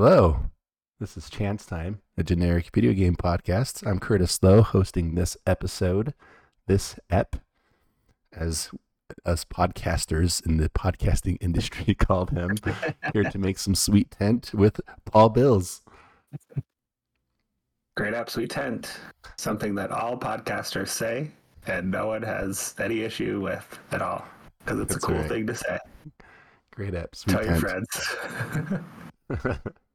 Hello, this is Chance Time, a generic video game podcast. I'm Curtis Lowe, hosting this episode, this ep, as us podcasters in the podcasting industry called him, here to make some sweet tent with Paul Bills. Great app, sweet tent. Something that all podcasters say, and no one has any issue with at all, because it's That's a cool right. thing to say. Great ep, sweet Tell your friends.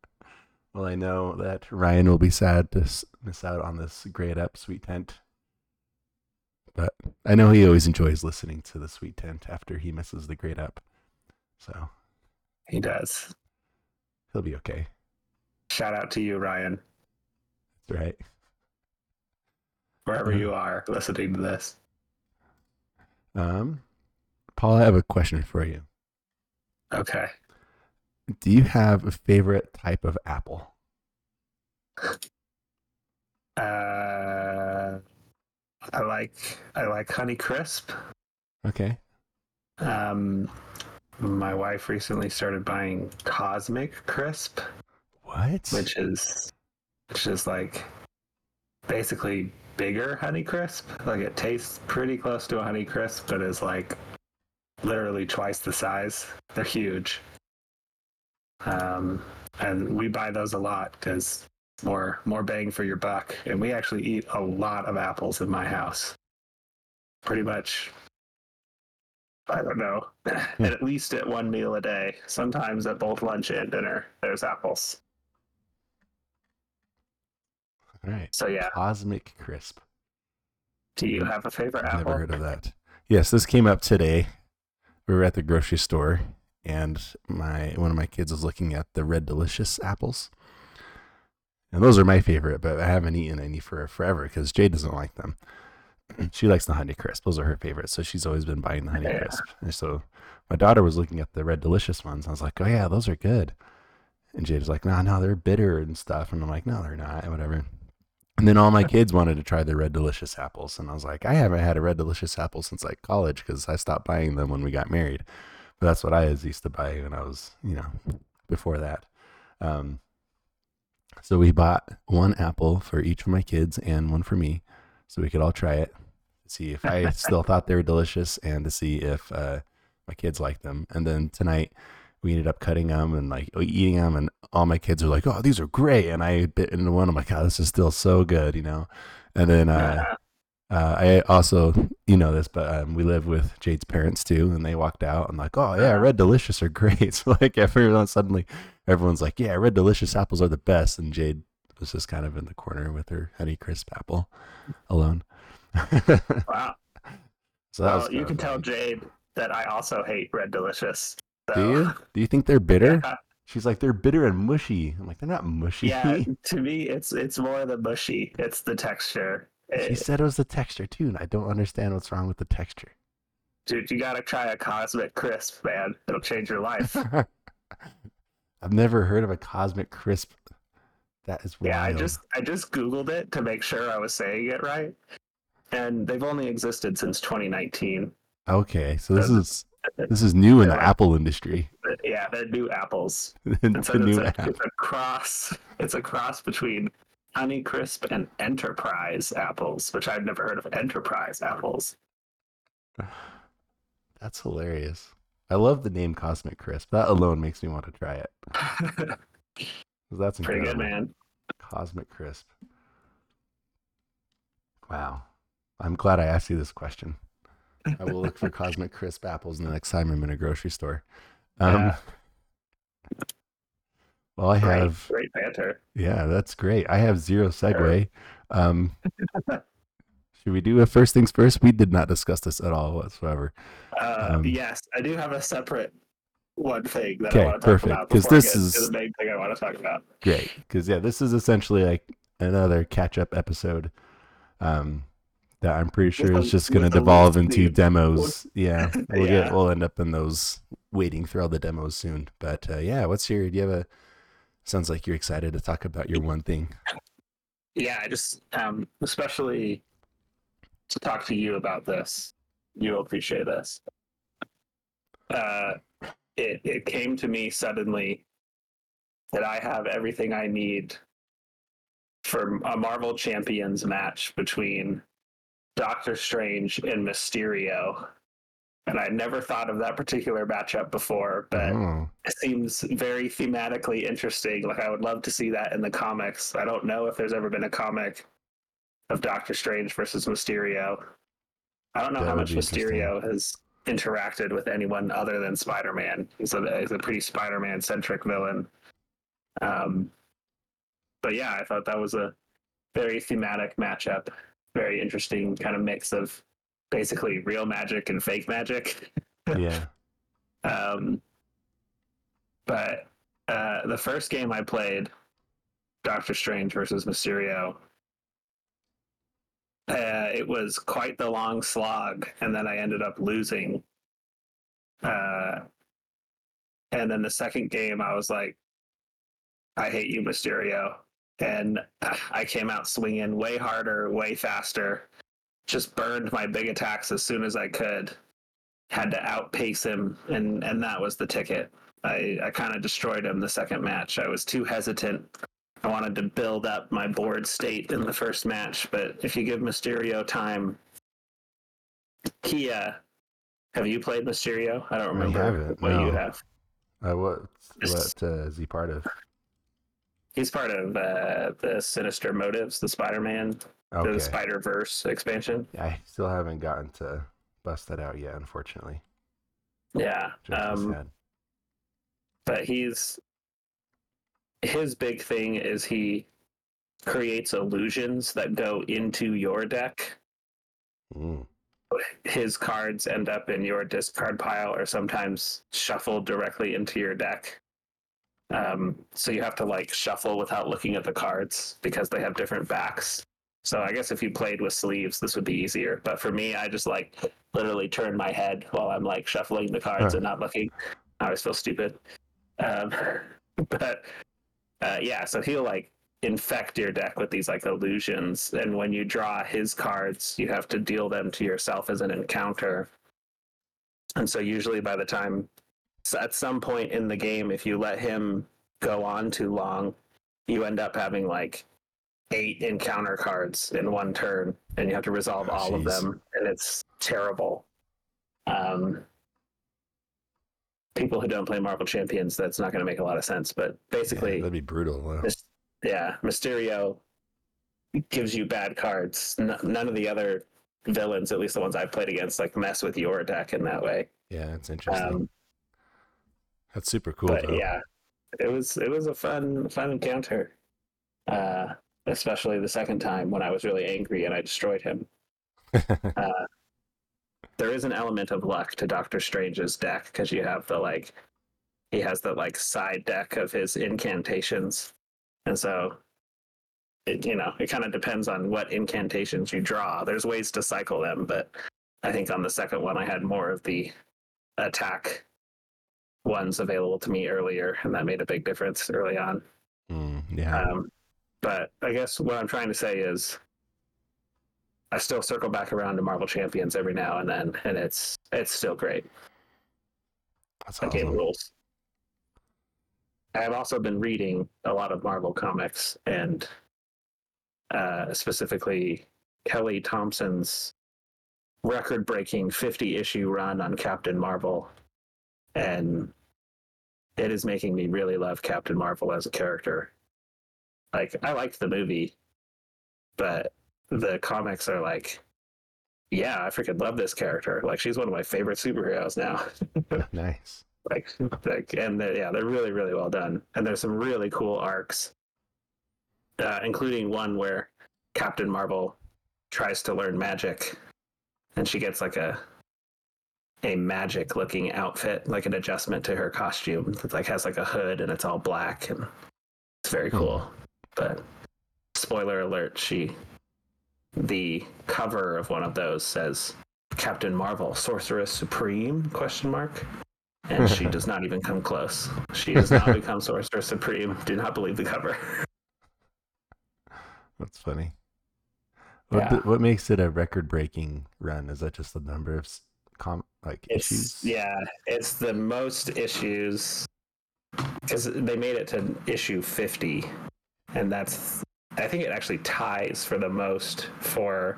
well, I know that Ryan will be sad to miss out on this great up sweet tent. But I know he always enjoys listening to the sweet tent after he misses the great up. So he does. he'll be okay. Shout out to you, Ryan, That's right. wherever you are listening to this. Um, Paul, I have a question for you. Okay. Do you have a favorite type of apple? Uh, I like I like Honey Crisp. Okay. Um, my wife recently started buying Cosmic Crisp. What? which is which is like basically bigger honey crisp like it tastes pretty close to a honey crisp but is like literally twice the size they're huge um and we buy those a lot because more more bang for your buck and we actually eat a lot of apples in my house pretty much i don't know at least at one meal a day sometimes at both lunch and dinner there's apples All right. so yeah Cosmic Crisp. Do you have a favorite I've apple? never heard of that. Yes, this came up today. We were at the grocery store, and my one of my kids was looking at the Red Delicious apples, and those are my favorite. But I haven't eaten any for forever because Jade doesn't like them. she likes the Honey Crisp; those are her favorites. So she's always been buying the Honey Yeah. Crisp. And so my daughter was looking at the Red Delicious ones. I was like, "Oh yeah, those are good." And Jade was like, "No, no, they're bitter and stuff." And I'm like, "No, they're not." Whatever. And then all my kids wanted to try the Red Delicious apples, and I was like, I haven't had a Red Delicious apple since like college because I stopped buying them when we got married. That's what I was used to buy when I was, you know, before that. Um, so we bought one apple for each of my kids and one for me, so we could all try it, see if I still thought they were delicious, and to see if uh, my kids liked them. And then tonight we ended up cutting them and like eating them, and all my kids were like, "Oh, these are great!" And I bit into one. I'm like, "God, this is still so good," you know. And then uh, uh, I also, you know this, but um, we live with Jade's parents too, and they walked out and like, "Oh yeah, Red Delicious are great." So like everyone suddenly, everyone's like, "Yeah, Red Delicious apples are the best," and Jade was just kind of in the corner with her Honey Crisp apple alone. wow. so Well, you can tell. Jade that I also hate Red Delicious. So, Do you? Do you think they're bitter? Yeah. She's like, they're bitter and mushy. I'm like, they're not mushy. Yeah, to me, it's it's more the mushy. It's the texture. She Eh, said it was the texture too, and I don't understand what's wrong with the texture. dude, you gotta try a Cosmic Crisp, man. It'll change your life. I've never heard of a cosmic crisp. That is wild. yeah, I just I just googled it to make sure I was saying it right, and they've only existed since 2019. okay. So this is this is new in the. Apple industry. Yeah, they're new apples. the It says new it's, a, app. it's a cross. It's a cross between Honey Crisp and Enterprise apples, which I've never heard of Enterprise apples. That's hilarious. I love the name Cosmic Crisp. That alone makes me want to try it. That's Pretty good, man. Cosmic Crisp. Wow. I'm glad I asked you this question. I will look for Cosmic Crisp apples in the next time I'm in a grocery store. Um, Yeah. Well, I Great, have. great banter. Yeah, that's great. I have zero segue. Um, should we do a first things first? We did not discuss this at all whatsoever. Uh, Um, yes, I do have a separate one thing that Okay, I want to talk perfect, about 'cause before I this is- the main thing I want to talk about. Great, because yeah, this is essentially like another catch-up episode. Um, that I'm pretty sure With is just going to devolve into theme. demos. Yeah, we'll get we'll end up in those waiting through all the demos soon. But uh, yeah, what's your? Do you have a? Sounds like you're excited to talk about your one thing. Yeah, I just um, especially to talk to you about this. You'll appreciate this. Uh, it it came to me suddenly that I have everything I need for a Marvel Champions match between Doctor Strange and Mysterio. And I never thought of that particular matchup before, but Oh, it seems very thematically interesting. Like I would love to see that in the comics. I don't know if there's ever been a comic of Doctor Strange versus Mysterio. I don't know That how much. Mysterio has interacted with anyone other than Spider-Man. He's a, he's a pretty Spider-Man centric villain. Um, but yeah, I thought that was a very thematic matchup. Very interesting kind of mix of basically real magic and fake magic. yeah. Um, but uh, the first game I played, Doctor Strange versus Mysterio, uh, it was quite the long slog, and then I ended up losing. Uh, and then the second game, I was like, I hate you, Mysterio. And I came out swinging way harder, way faster. Just burned my big attacks as soon as I could had to outpace him, and and that was the ticket. I I kind of destroyed him the second match. I was too hesitant. I wanted to build up my board state in the first match, but if you give Mysterio time, uh, have you played Mysterio? I don't remember I haven't, what you have. Uh, what what uh, is he part of? He's part of uh, the Sinister Motives, the Spider-Man, the Okay. Spider Verse expansion. I still haven't gotten to bust that out yet, unfortunately. Yeah. Um, but he's his big thing is he creates illusions that go into your deck. Mm. His cards end up in your discard pile or sometimes shuffled directly into your deck. Um, so you have to like shuffle without looking at the cards because they have different backs. So I guess if you played with sleeves, this would be easier. But for me, I just like literally turn my head while I'm like shuffling the cards Huh. and not looking. I always feel stupid. Um, but uh, yeah, so he'll like infect your deck with these like illusions, and when you draw his cards, you have to deal them to yourself as an encounter. And so usually by the time so at some point in the game, if you let him go on too long, you end up having like eight encounter cards in one turn, and you have to resolve Oh, all of them, and it's terrible. Um, people who don't play Marvel Champions, that's not going to make a lot of sense. But Yeah, basically, that'd be brutal. Mys- yeah, Mysterio gives you bad cards. N- none of the other villains, at least the ones I've played against, like mess with your deck in that way. Yeah, it's interesting. Um, That's super cool. but though. yeah, it was it was a fun fun encounter. Uh, especially the second time when I was really angry and I destroyed him. There is an element of luck to Doctor Strange's deck because you have the like he has the like side deck of his incantations, and so it, you know it kind of depends on what incantations you draw. There's ways to cycle them, but I think on the second one I had more of the attack ones available to me earlier, and that made a big difference early on. Mm, yeah. Um, but I guess what I'm trying to say is, I still circle back around to Marvel Champions every now and then, and it's it's still great. That's That game rules. I have also been reading a lot of Marvel comics, and uh, specifically Kelly Thompson's record-breaking 50-issue run on Captain Marvel, and it is making me really love Captain Marvel as a character. Like I liked the movie, but the comics are like, yeah, I freaking love this character. Like she's one of my favorite superheroes now. nice. like like and they're, yeah they're really really well done and there's some really cool arcs uh, including one where captain marvel tries to learn magic and she gets like a a magic looking outfit like an adjustment to her costume that like has like a hood and it's all black and it's very Hmm. cool but spoiler alert she the cover of one of those says captain marvel sorceress supreme question mark and she does not even come close. She does not become Sorceress Supreme. Do not believe the cover. That's funny. What Yeah. what makes it a record breaking run? Is that just the number of com like It's issues? yeah, it's the most issues because they made it to issue 50 and that's i think it actually ties for the most for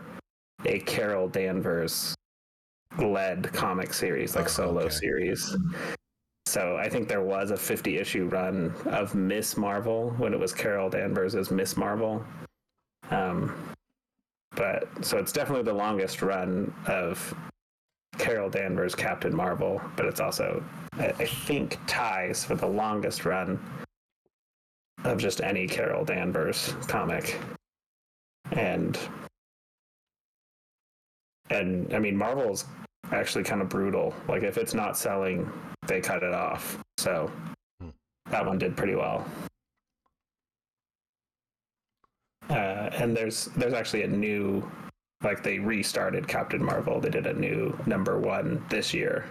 a carol danvers led comic series like Oh, solo okay. series so i think there was a 50 issue run of miss marvel when it was carol danvers as miss marvel um, but so it's definitely the longest run of carol danvers captain marvel but it's also I, I think ties for the longest run of just any Carol Danvers comic. And and I mean Marvel's actually kind of brutal. Like if it's not selling, they cut it off. So Hmm. that one did pretty well. Uh, and there's there's actually a new like they restarted Captain Marvel. They did a new number one this year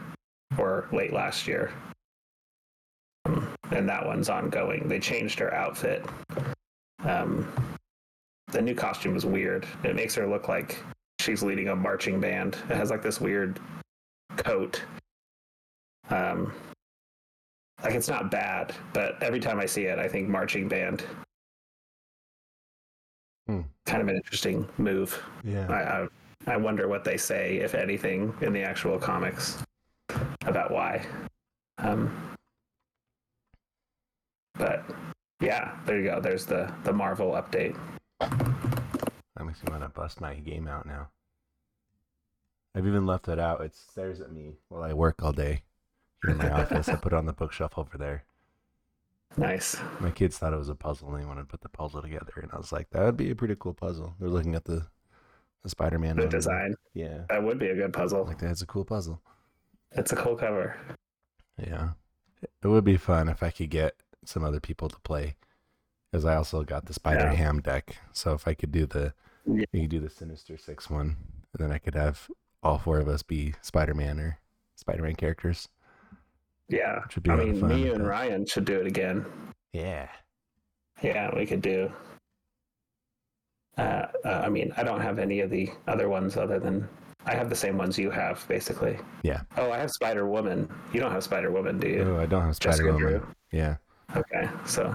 or late last year. Um, and that one's ongoing. They changed her outfit. Um, the new costume is weird. It makes her look like she's leading a marching band. It has like this weird coat. Um, like it's not bad, but every time I see it, I think marching band. Hmm. Kind of an interesting move. Yeah. I, I I wonder what they say, if anything, in the actual comics about why. Um, but yeah, there you go. There's the the Marvel update. That makes me want to bust my game out now. I've even left it out. It stares at me while I work all day here in my office. I put it on the bookshelf over there. Nice. My kids thought it was a puzzle and they wanted to put the puzzle together. And I was like, that would be a pretty cool puzzle. They're looking at the, the Spider Man The design Yeah. that would be a good puzzle. Like, that's a cool puzzle. It's a cool cover. Yeah. It would be fun if I could get some other people to play. Because I also got the Spider Yeah. Ham deck. So if I could do the, Yeah. you could do the Sinister Six one, and then I could have all four of us be Spider Man or Spider Man characters. Yeah. Which would be I a lot of mean, fun, me and but- Ryan should do it again. Yeah. Yeah, we could do. Uh, uh, I mean, I don't have any of the other ones other than I have the same ones you have, basically. Yeah. Oh, I have Spider Woman. You don't have Spider Woman, do you? Oh, I don't have Spider Woman. Yeah. Okay, so,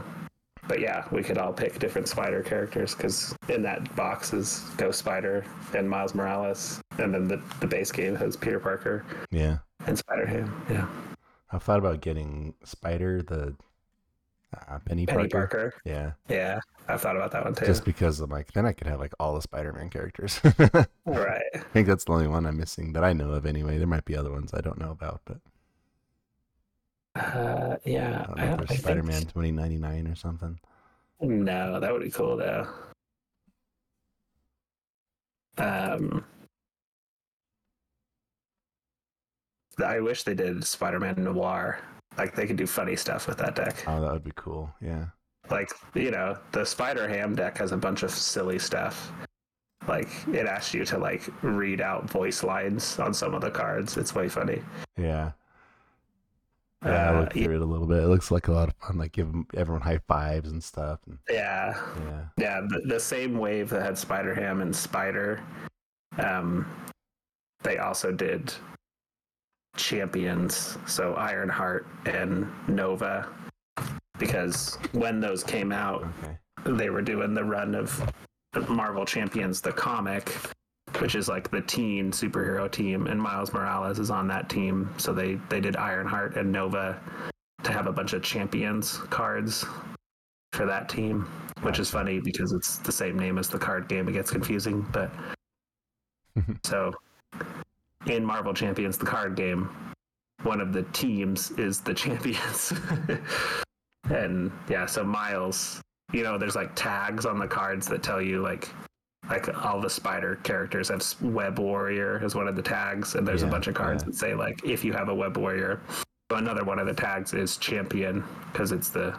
but yeah, we could all pick different Spider characters because in that box is Ghost Spider and Miles Morales, and then the, the base game has Peter Parker Yeah. and Spider Ham. Yeah, I've thought about getting Spider, the uh, Penny, Penny Parker. Parker. Yeah. Yeah, I've thought about that one too. Just because I'm like, then I could have like all the Spider Man characters. right. I think that's the only one I'm missing that I know of anyway. There might be other ones I don't know about, but Uh, yeah, I don't know I Spider Man think, 2099 or something. no, that would be cool though. Um, I wish they did Spider-Man Noir. Like they could do funny stuff with that deck. Oh, that would be cool. Yeah. like you know the spider ham deck has a bunch of silly stuff like it asks you to like read out voice lines on some of the cards it's way funny Yeah. Yeah, I Uh, looked through it a little bit. It looks like a lot of fun. Like give everyone high fives and stuff. And, yeah yeah. yeah the, the same wave that had spider ham and spider um they also did champions so ironheart and nova because when those came out Okay. they were doing the run of Marvel Champions, the comic, which is like the teen superhero team, and Miles Morales is on that team. So they they did Ironheart and Nova to have a bunch of champions cards for that team, which is funny because it's the same name as the card game. It gets confusing, but so in Marvel Champions, the card game, one of the teams is the champions. and yeah, so Miles, you know, there's like tags on the cards that tell you like like all the spider characters have web warrior as one of the tags and there's a bunch of cards yeah. that say like if you have a web warrior. So another one of the tags is champion because it's the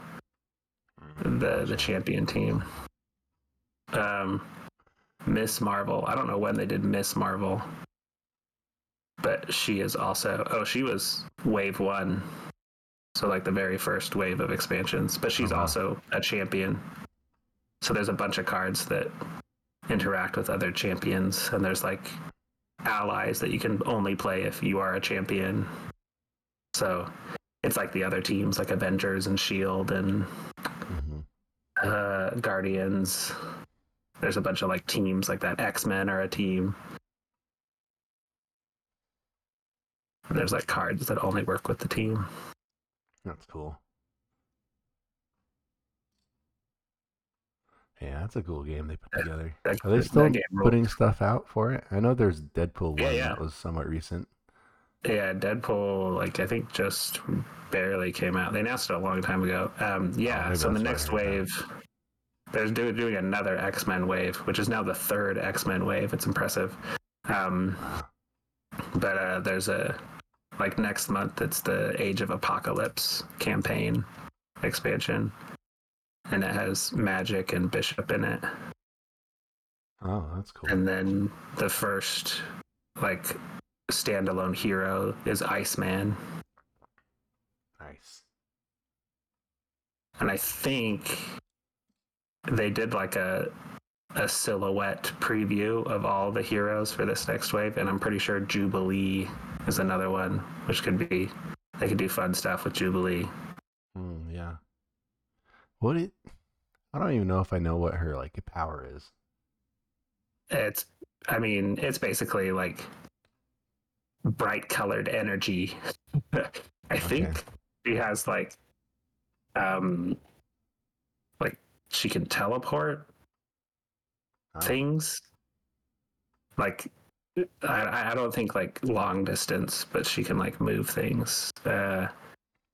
the the champion team. Um miss marvel. I don't know when they did miss marvel. But she is also oh she was wave one. So like the very first wave of expansions. But she's Oh, wow. also a champion. So there's a bunch of cards that interact with other champions and there's like allies that you can only play if you are a champion so it's like the other teams, like Avengers and Shield and hmm uh, Guardians. There's a bunch of like teams like that. X Men are a team. And there's like cards that only work with the team. That's cool. Yeah, that's a cool game they put together. That, Are they still putting stuff out for it? I know there's Deadpool Yeah, one yeah. that was somewhat recent. Yeah, Deadpool, like I think just barely came out. They announced it a long time ago. Um, yeah, Oh, so the that's why I next heard that. wave, they're do- doing another X Men wave, which is now the third X Men wave. It's impressive. Um, but uh, there's a like next month. It's the Age of Apocalypse campaign expansion, and it has Magik and Bishop in it. Oh, that's cool. And then the first like standalone hero is Iceman. Nice. and I think they did like a a silhouette preview of all the heroes for this next wave, and I'm pretty sure Jubilee is another one, which could be they could do fun stuff with Jubilee. Mm, yeah. What it? I don't even know if I know what her like power is. It's, I mean, it's basically like bright colored energy. I think she has like, um, like she can teleport things. Like, I, I don't think like long distance, but she can like move things. Uh,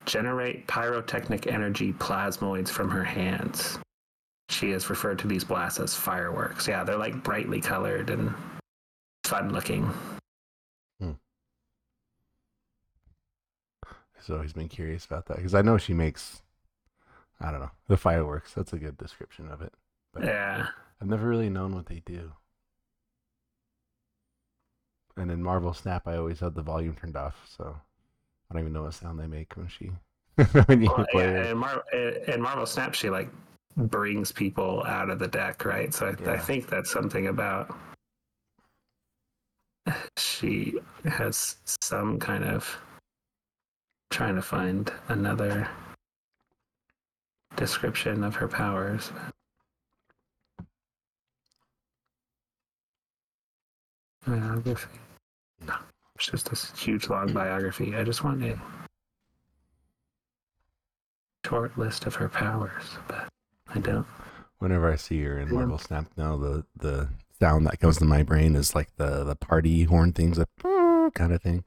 generate pyrotechnic energy plasmoids from her hands. She has referred to these blasts as fireworks. Yeah, they're like brightly colored and fun looking. Hmm. I've always been curious about that because I know she makes. I don't know the fireworks. That's a good description of it. But Yeah. I've never really known what they do. And in Marvel Snap, I always had the volume turned off, so I don't even know what sound they make when she when you Well, play yeah, it. in, Mar- in Marvel Snap, she like brings people out of the deck, right? So I, I think that's something about she has some kind of trying to find another description of her powers. Biography. It's just this huge long biography. I just want a short list of her powers, but I don't. Whenever I see her in. Marvel Snap now, the the sound that comes to my brain is like the the party horn things, that kind of thing.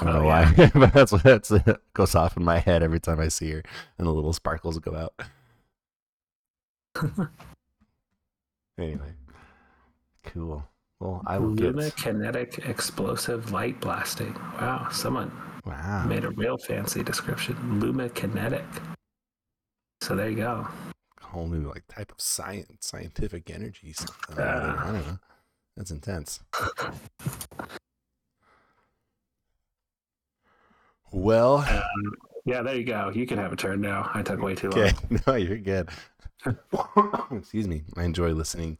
I don't know Oh, why, yeah. but that's what that's it goes off in my head every time I see her, and the little sparkles go out. Anyway, cool. Well, I will get. Kinetic explosive light blasting. Wow, someone Wow. made a real fancy description. Luma kinetic. So there you go. whole new like type of science, scientific energy. Yeah. I don't know. That's intense. Well, Um, yeah, there you go. You can have a turn now. I took way too long. okay. No, you're good. Excuse me. I enjoy listening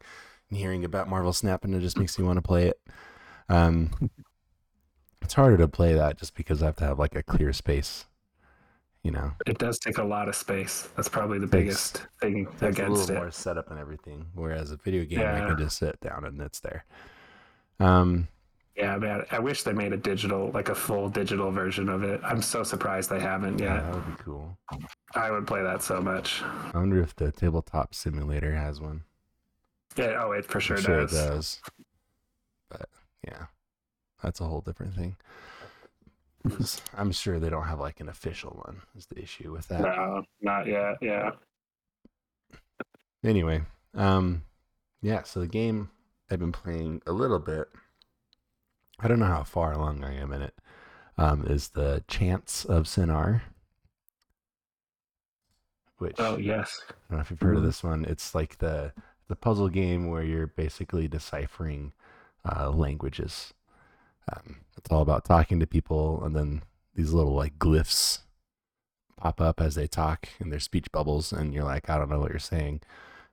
and hearing about Marvel Snap, and it just makes me want to play it. Um, it's harder to play that just because I have to have like a clear space. You know, It does take a lot of space. That's probably the Takes- biggest thing it's a little it. more setup and everything. Whereas a video game, I can just sit down and it's there. Um, Yeah, man. I wish they made a digital, like a full digital version of it. I'm so surprised they haven't yeah, yet. that would be cool. I would play that so much. I wonder if the tabletop simulator has one. Yeah, oh, it for sure, I'm sure does. it does. But yeah, that's a whole different thing. I'm sure they don't have like an official one. Is the issue with that? No, not yet. Yeah. Anyway, um, yeah. So the game I've been playing a little bit. I don't know how far along I am in it. Um, is the Chants of Sennaar, which Oh, yes. I don't know if you've heard of Mhm. this one. It's like the the puzzle game where you're basically deciphering uh, languages. Um, it's all about talking to people, and then these little like glyphs pop up as they talk, and they're speech bubbles, and you're like, I don't know what you're saying.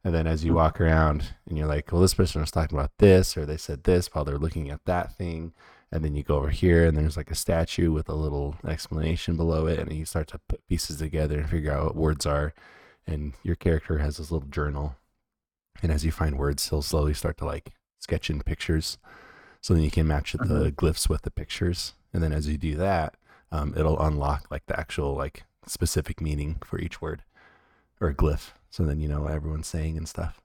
And then as you walk around, and you're like, well, this person was talking about this, or they said this while they're looking at that thing, and then you go over here and there's like a statue with a little explanation below it and you start to put pieces together and figure out what words are and your character has this little journal and as you find words he'll slowly start to like sketch in pictures. So then you can match the Mhm. glyphs with the pictures. And then as you do that um, it'll unlock like the actual like specific meaning for each word or glyph. So then you know what everyone's saying and stuff.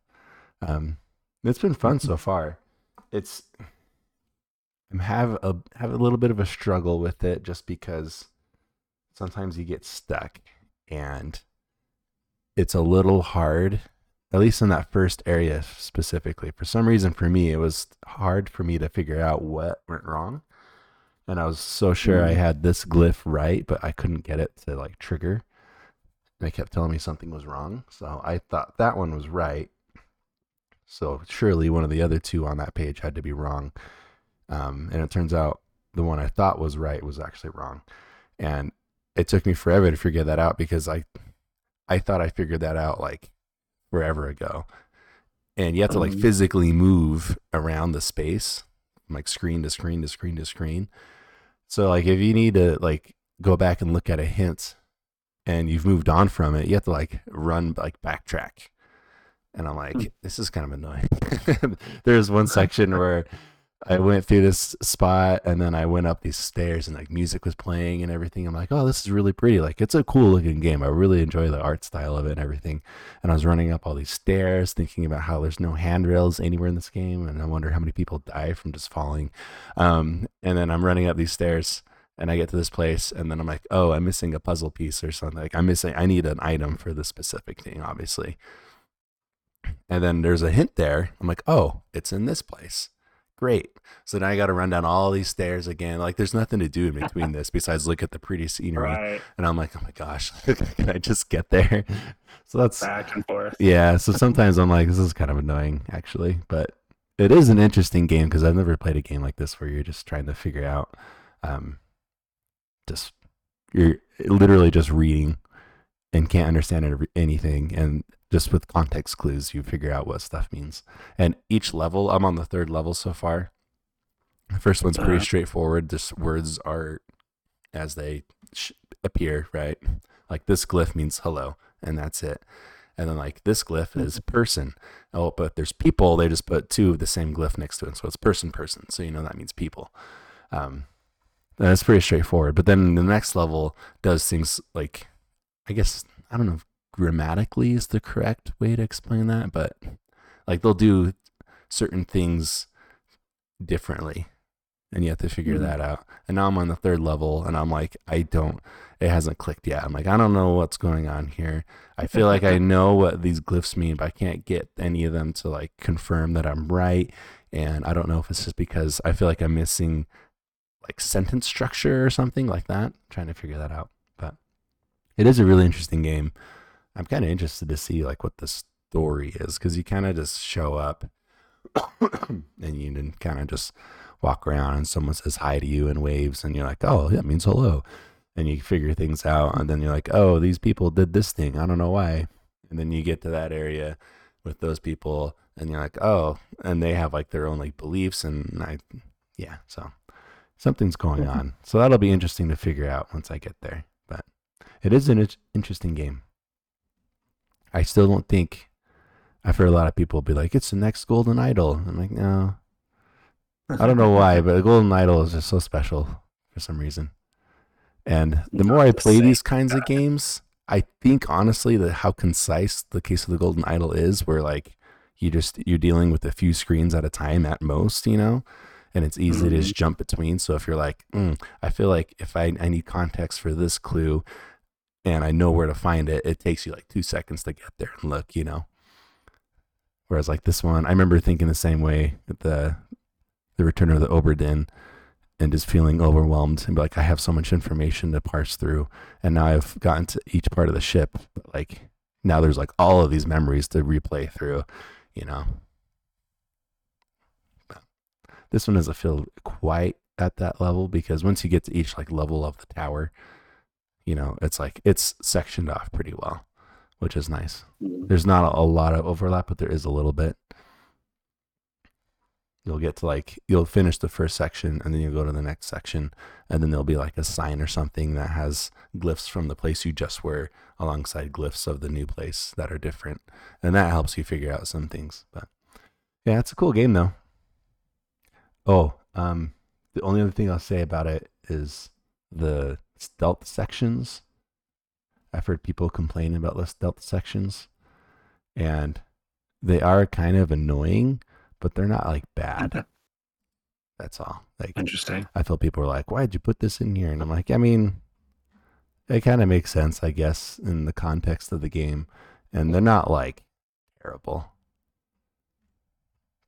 Um, it's been fun so far. It's I'm have a have a little bit of a struggle with it just because sometimes you get stuck and it's a little hard at least in that first area specifically. For some reason for me it was hard for me to figure out what went wrong. And i was so sure i Mm. had this glyph right but i couldn't get it to like trigger. And it kept telling me something was wrong so i thought that one was right. So surely one of the other two on that page had to be wrong. Um, and it turns out the one I thought was right was actually wrong. And it took me forever to figure that out because I I thought I figured that out like forever ago. And you have to like Mhm. physically move around the space, like screen to screen to screen to screen. So like if you need to like go back and look at a hint and you've moved on from it, you have to like run like backtrack. And I'm like, Hmm. this is kind of annoying. There's one section where I went through this spot and then I went up these stairs and like music was playing and everything. I'm like, oh, this is really pretty. Like it's a cool looking game. I really enjoy the art style of it and everything. And I was running up all these stairs thinking about how there's no handrails anywhere in this game. And I wonder how many people die from just falling. Um, and then I'm running up these stairs and I get to this place and then I'm like, oh, I'm missing a puzzle piece or something. Like I'm missing, I need an item for this specific thing, obviously. And then there's a hint there. I'm like, oh, it's in this place. Great. So now I got to run down all these stairs again. Like there's nothing to do in between this besides look at the pretty scenery. Right. And I'm like, oh my gosh, can I just get there? So that's Back and forth. yeah. So sometimes I'm like, this is kind of annoying actually, but it is an interesting game because I've never played a game like this where you're just trying to figure out, um, just you're literally just reading and can't understand anything, and just with context clues you figure out what stuff means. And each level, I'm on the third level so far. The first one's pretty Uh-huh. straightforward. Just words are as they sh- appear, right? Like this glyph means hello, and that's it. And then like this glyph is person. Oh, but there's people. They just put two of the same glyph next to it, so it's person person. So you know that means people. Um, and it's pretty straightforward. But then the next level does things like, I guess I don't know if grammatically is the correct way to explain that, but like they'll do certain things differently and you have to figure Mhm. that out. And now I'm on the third level and I'm like, I don't, it hasn't clicked yet. I'm like, I don't know what's going on here. I feel like I know what these glyphs mean, but I can't get any of them to like confirm that I'm right. And I don't know if it's just because I feel like I'm missing like sentence structure or something like that. trying to figure that out. But it is a really interesting game. I'm kind of interested to see like what the story is because you kind of just show up and you can kind of just walk around and someone says hi to you and waves and you're like, oh, that means hello. And you figure things out and then you're like, oh, these people did this thing. I don't know why. And then you get to that area with those people and you're like, oh, and they have like their own like beliefs and I, yeah, so something's going mm-hmm. on. So that'll be interesting to figure out once I get there. But it is an interesting game. I still don't think I've heard a lot of people be like, it's the next Golden Idol. I'm like, no, I don't know why, but the Golden Idol is just so special for some reason. And the more I play these kinds of games, I think honestly that how concise the case of the Golden Idol is, where like you just you're dealing with a few screens at a time at most, you know, and it's easy to Mhm. just jump between. So if you're like, mm, I feel like if I I need context for this clue, and I know where to find it, it takes you like two seconds to get there and look, you know. Whereas like this one, I remember thinking the same way with the the Return of the Obra Dinn and just feeling overwhelmed and be like, I have so much information to parse through. And now I've gotten to each part of the ship. But like now there's like all of these memories to replay through, you know. This one doesn't feel quite at that level because once you get to each like level of the tower, you know, it's like it's sectioned off pretty well, which is nice. Mhm. There's not a, a lot of overlap, but there is a little bit. you'll get to like you'll finish the first section and then you'll go to the next section and then there'll be like a sign or something that has glyphs from the place you just were alongside glyphs of the new place that are different and that helps you figure out some things but yeah it's a cool game though oh um the only other thing i'll say about it is the stealth sections i've heard people complain about the stealth sections and they are kind of annoying but they're not like bad. That's all. Like Interesting. I feel people are like, "Why'd you put this in here?" And I'm like, I mean, it kind of makes sense, I guess, in the context of the game, and they're not like terrible.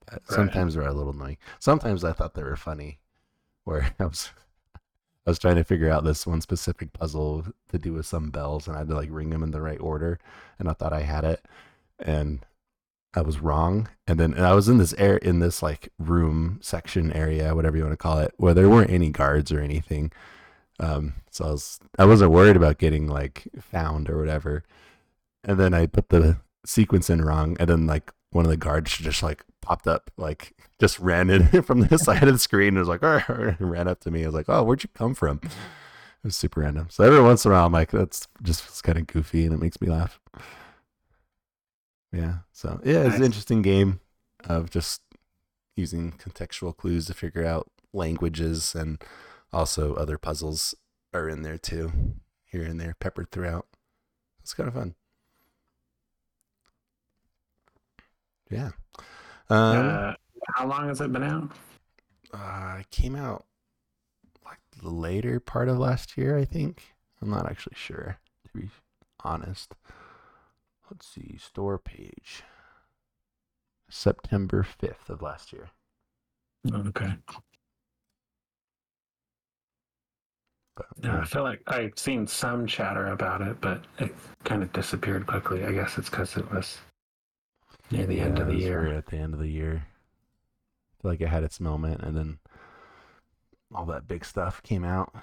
But Right. sometimes they're a little annoying. Sometimes I thought they were funny, where I was. I was trying to figure out this one specific puzzle to do with some bells, and I had to like ring them in the right order, and I thought I had it, and I was wrong. And then and I was in this air in this like room section area, whatever you want to call it, where there weren't any guards or anything. Um, so I was I wasn't worried about getting like found or whatever. And then I put the sequence in wrong, and then like one of the guards just like popped up, like just ran in from the side of the screen. and was like, "Arr," and ran up to me. I was like, "Oh, where'd you come from?" It was super random. So every once in a while, I'm like, "That's just kind of goofy," and it makes me laugh. Yeah. So yeah, it's an interesting game of just using contextual clues to figure out languages and also other puzzles are in there too, here and there, peppered throughout. It's kind of fun. Yeah. Um, uh, how long has it been out? uh, it came out like the later part of last year, I think. I'm not actually sure, to be honest. Let's see, store page. September 5th of last year. Okay. But, Yeah, yeah. I feel like I've seen some chatter about it, but it kind of disappeared quickly. I guess it's because it was near the end of the Yeah, year. At the end of the year. I feel like it had its moment and then all that big stuff came out.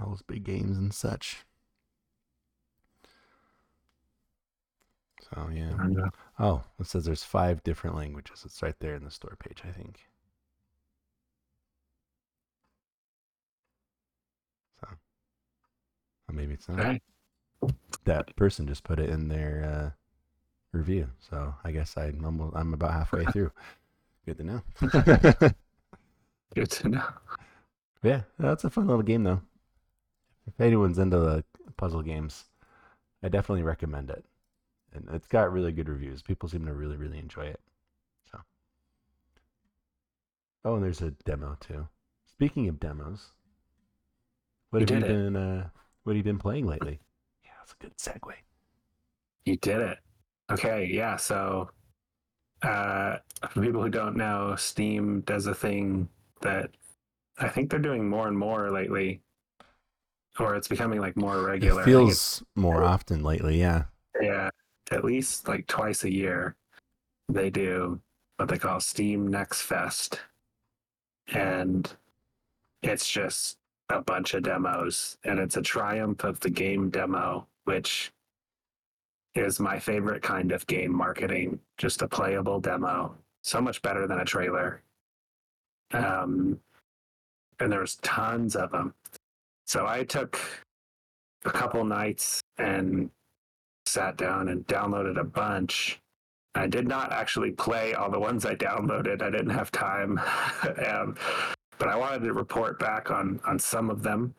All those big games and such. So yeah. Oh, it says there's five different languages. It's right there in the store page, I think. So, well, maybe it's not. That person just put it in their uh, review, so I guess I'm almost, I'm about halfway through. Good to know. Good to know. yeah, that's a fun little game though. If anyone's into the puzzle games, I definitely recommend it. And it's got really good reviews. People seem to really, really enjoy it. So. Oh, and there's a demo too. Speaking of demos, what You have you it. been uh, what have you been playing lately? Yeah, that's a good segue. You did it. Okay, yeah. So, uh, for people who don't know, Steam does a thing that I think they're doing more and more lately, or it's becoming like more regular. It I think it's- feels more often lately, yeah. yeah, at least like twice a year, they do what they call Steam Next Fest, and it's just a bunch of demos, and it's a triumph of the game demo, which is my favorite kind of game marketing. Just a playable demo, so much better than a trailer. Um, and there's tons of them. So I took a couple nights and sat down and downloaded a bunch. I did not actually play all the ones I downloaded. I didn't have time, um, but I wanted to report back on on some of them.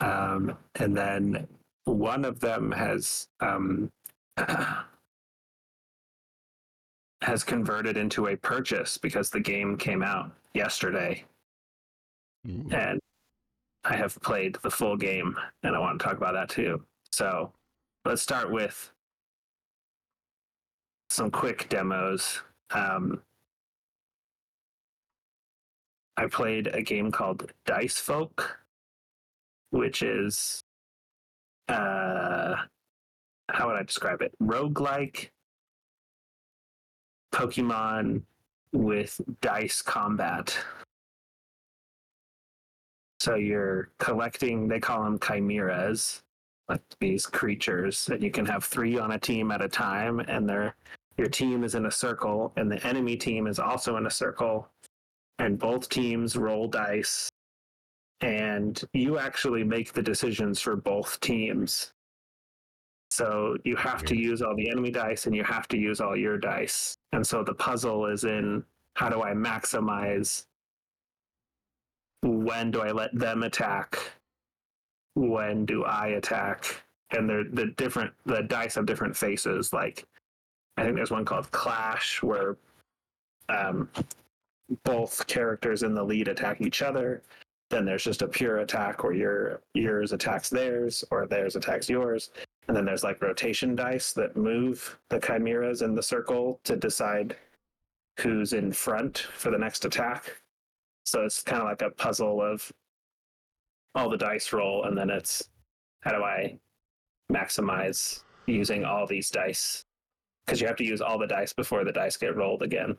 Um, and then one of them has um, has converted into a purchase because the game came out yesterday, Mm. and I have played the full game, and I want to talk about that too. So let's start with some quick demos. Um, I played a game called Dicefolk, which is uh, how would I describe it? Roguelike Pokemon with dice combat. So you're collecting, they call them chimeras, like these creatures, and you can have three on a team at a time, and they're your team is in a circle and the enemy team is also in a circle and both teams roll dice and you actually make the decisions for both teams. So you have to use all the enemy dice and you have to use all your dice. And so the puzzle is in how do i maximize? When do i let them attack? When do i attack? And they're the different the dice have different faces. Like i think there's one called clash where um, both characters in the lead attack each other then there's just a pure attack where your yours attacks theirs or theirs attacks yours and then there's like rotation dice that move the chimeras in the circle to decide who's in front for the next attack so it's kind of like a puzzle of all the dice roll and then it's how do i maximize using all these dice because you have to use all the dice before the dice get rolled again.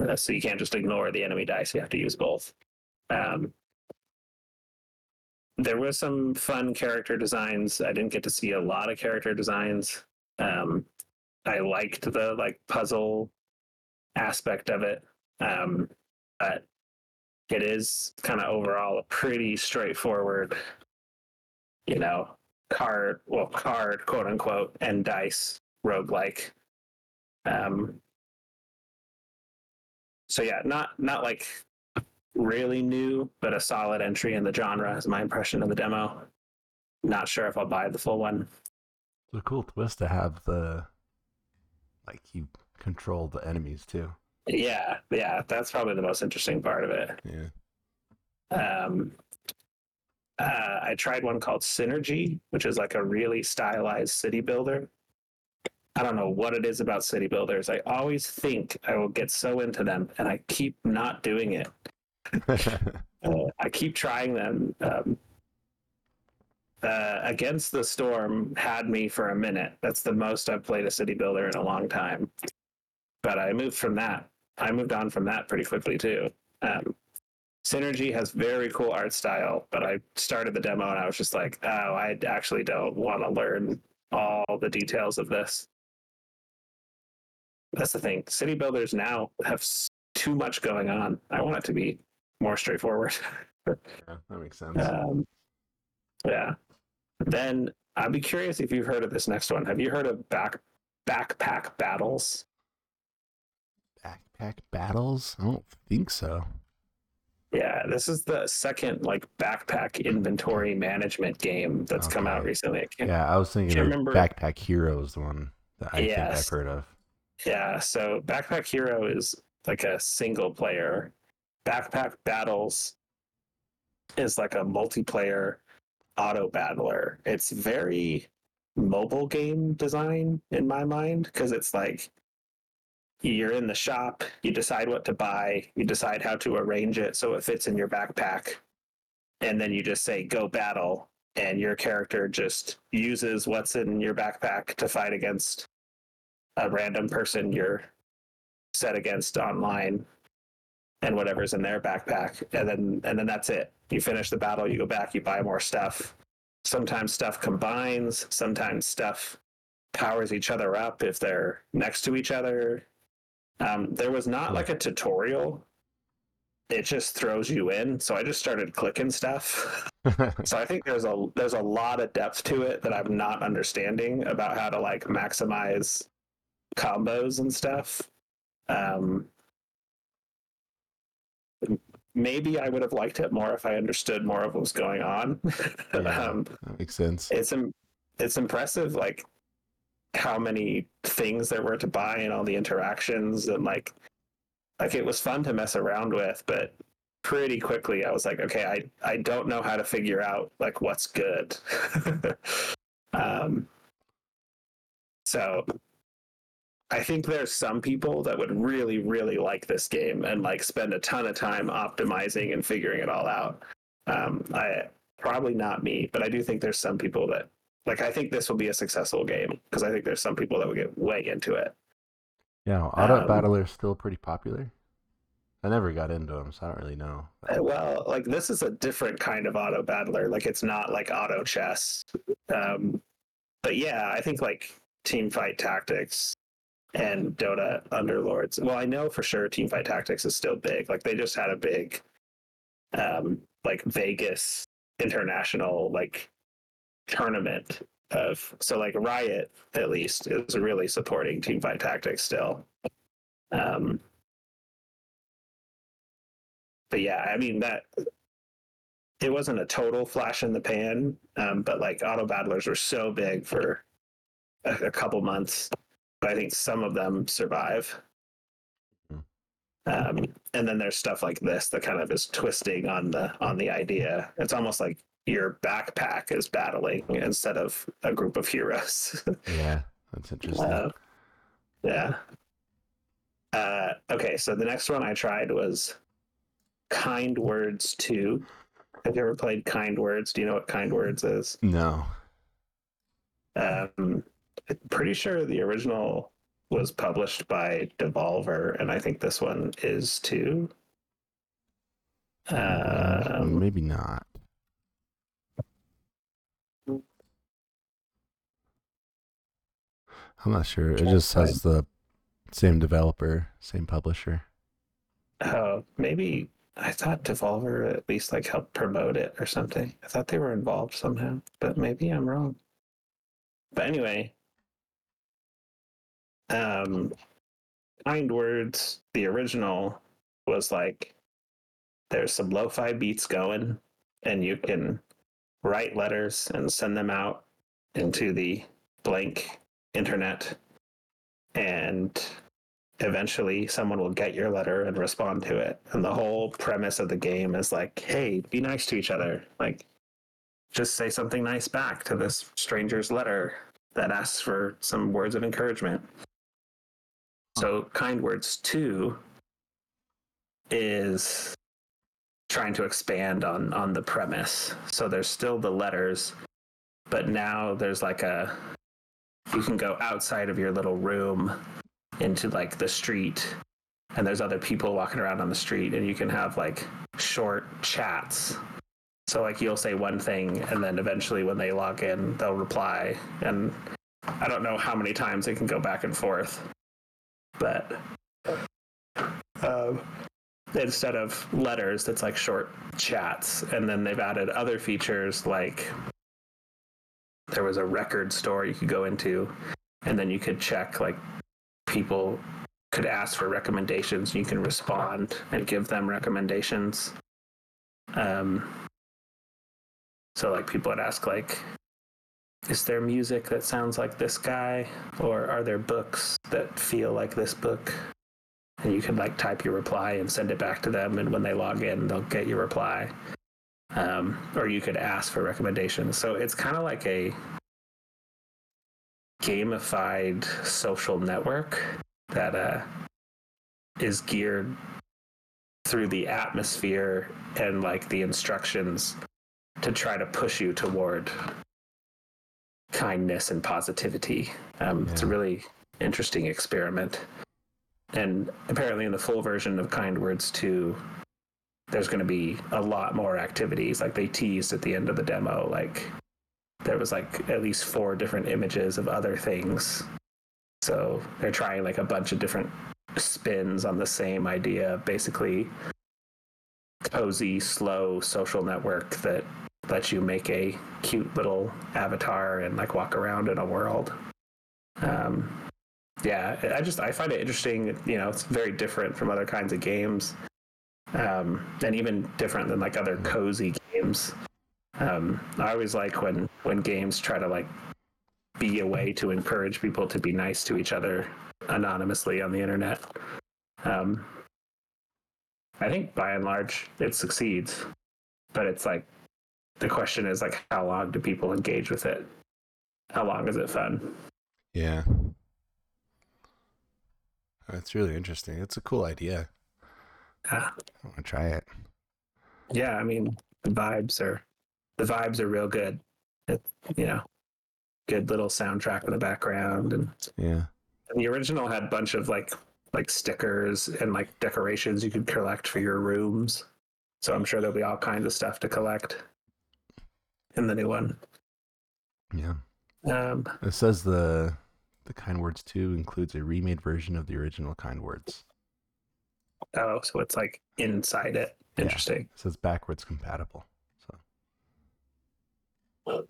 Uh, so you can't just ignore the enemy dice; you have to use both. Um, there was some fun character designs. I didn't get to see a lot of character designs. Um, I liked the like puzzle aspect of it, um, but it is kind of overall a pretty straightforward, you know, card, well, card, quote unquote, and dice roguelike. Um, so yeah, not not like really new, but a solid entry in the genre is my impression of the demo. Not sure if I'll buy the full one. It's a cool twist to have the like you control the enemies too. Yeah, yeah, that's probably the most interesting part of it. Yeah. Um, uh, I tried one called Synergy, which is like a really stylized city builder. I don't know what it is about city builders. I always think I will get so into them, and I keep not doing it. Uh, I keep trying them. Um, uh, Against the Storm had me for a minute. That's the most I've played a city builder in a long time. But I moved from that. I moved on from that pretty quickly too. Um, Synergy has very cool art style, but I started the demo and I was just like, oh, I actually don't want to learn all the details of this. That's the thing. City builders now have too much going on. I want it to be more straightforward. yeah, that makes sense. Um, yeah. Then I'd be curious if you've heard of this next one. Have you heard of back backpack battles? Backpack battles? I don't think so. Yeah, this is the second like backpack inventory management game that's come out recently. I Yeah, I was thinking remember- Backpack Heroes, the one that I think I've heard of. Yeah, so Backpack Hero is like a single player. Backpack Battles is like a multiplayer auto battler. It's very mobile game design in my mind because it's like you're in the shop, you decide what to buy, you decide how to arrange it so it fits in your backpack, and then you just say go battle, and your character just uses what's in your backpack to fight against a random person you're set against online and whatever's in their backpack and then and then that's it. You finish the battle you go back you buy more stuff. Sometimes stuff combines sometimes stuff powers each other up if they're next to each other. Um, there was not like a tutorial. It just throws you in. So i just started clicking stuff. So I think there's a there's a lot of depth to it that I'm not understanding about how to like maximize combos and stuff. Um, maybe I would have liked it more if I understood more of what was going on. Yeah. um, that makes sense. it's it's impressive like how many things there were to buy and all the interactions and like like it was fun to mess around with but pretty quickly i was like okay i i don't know how to figure out like what's good um so i think there's some people that would really really like this game and like spend a ton of time optimizing and figuring it all out um i probably not me, but I do think there's some people that like I think this will be a successful game because I think there's some people that would get way into it. Yeah, Auto um, Battler is still pretty popular. I never got into them, so I don't really know. Uh, Well, like this is a different kind of auto battler. Like it's not like auto chess. Um, but yeah, I think like Teamfight Tactics and Dota Underlords. Well, I know for sure Teamfight Tactics is still big. Like they just had a big, um, like Vegas international like tournament of so like Riot at least is really supporting Teamfight Tactics still. Um, but yeah, I mean that it wasn't a total flash in the pan, um, but like auto battlers were so big for a, a couple months. But I think some of them survive. Mhm. Um, and then there's stuff like this that kind of is twisting on the on the idea. It's almost like your backpack is battling instead of a group of heroes. Yeah, that's interesting. Uh, yeah. Uh, okay, so the next one I tried was Kind Words 2. Have you ever played Kind Words? Do you know what Kind Words is? no. Um, pretty sure the original was published by Devolver, and I think this one is too. Um, Maybe not. I'm not sure. It just has the same developer, same publisher. oh, maybe I thought Devolver at least like helped promote it or something. I thought they were involved somehow, but maybe I'm wrong. But anyway, um, Kind Words, the original was like there's some lo-fi beats going, and you can write letters and send them out into the blank internet, and eventually someone will get your letter and respond to it. And the whole premise of the game is like, hey, be nice to each other. Like, just say something nice back to this stranger's letter that asks for some words of encouragement. So, Kind Words 2 is trying to expand on on the premise. So there's still the letters, but now there's like a you can go outside of your little room into like the street and there's other people walking around on the street and you can have like short chats. So like you'll say one thing and then eventually when they log in they'll reply. And i don't know how many times it can go back and forth but um, instead of letters it's like short chats and then they've added other features like there was a record store you could go into and then you could check like people could ask for recommendations you can respond and give them recommendations. Um so like people would ask like is there music that sounds like this guy or are there books that feel like this book? And you can like type your reply and send it back to them and when they log in they'll get your reply. Um, or you could ask for recommendations. So it's kind of like a gamified social network that uh, is geared through the atmosphere and like the instructions to try to push you toward kindness and positivity. Um, It's a really interesting experiment. And apparently, in the full version of Kind Words 2, there's going to be a lot more activities. Like they teased at the end of the demo, like there was like at least four different images of other things. So they're trying like a bunch of different spins on the same idea, basically cozy, slow social network that lets you make a cute little avatar and like walk around in a world. Um, yeah, I just I find it interesting. You know, it's very different from other kinds of games, um, and even different than like other cozy games. Um, I always like when when games try to like be a way to encourage people to be nice to each other anonymously on the internet. Um, I think by and large it succeeds, but it's like the question is like how long do people engage with it? How long is it fun? Yeah. That's really interesting. It's a cool idea. Ah, I want to try it. yeah, I mean the vibes are the vibes are real good. It, you know, good little soundtrack in the background and Yeah. And the original had a bunch of like like stickers and like decorations you could collect for your rooms. So I'm sure there'll be all kinds of stuff to collect in the new one. Yeah. Um, It says the The Kind Words 2 includes a remade version of the original Kind Words. Oh, so it's like inside it. Yeah. Interesting. It says backwards compatible. So,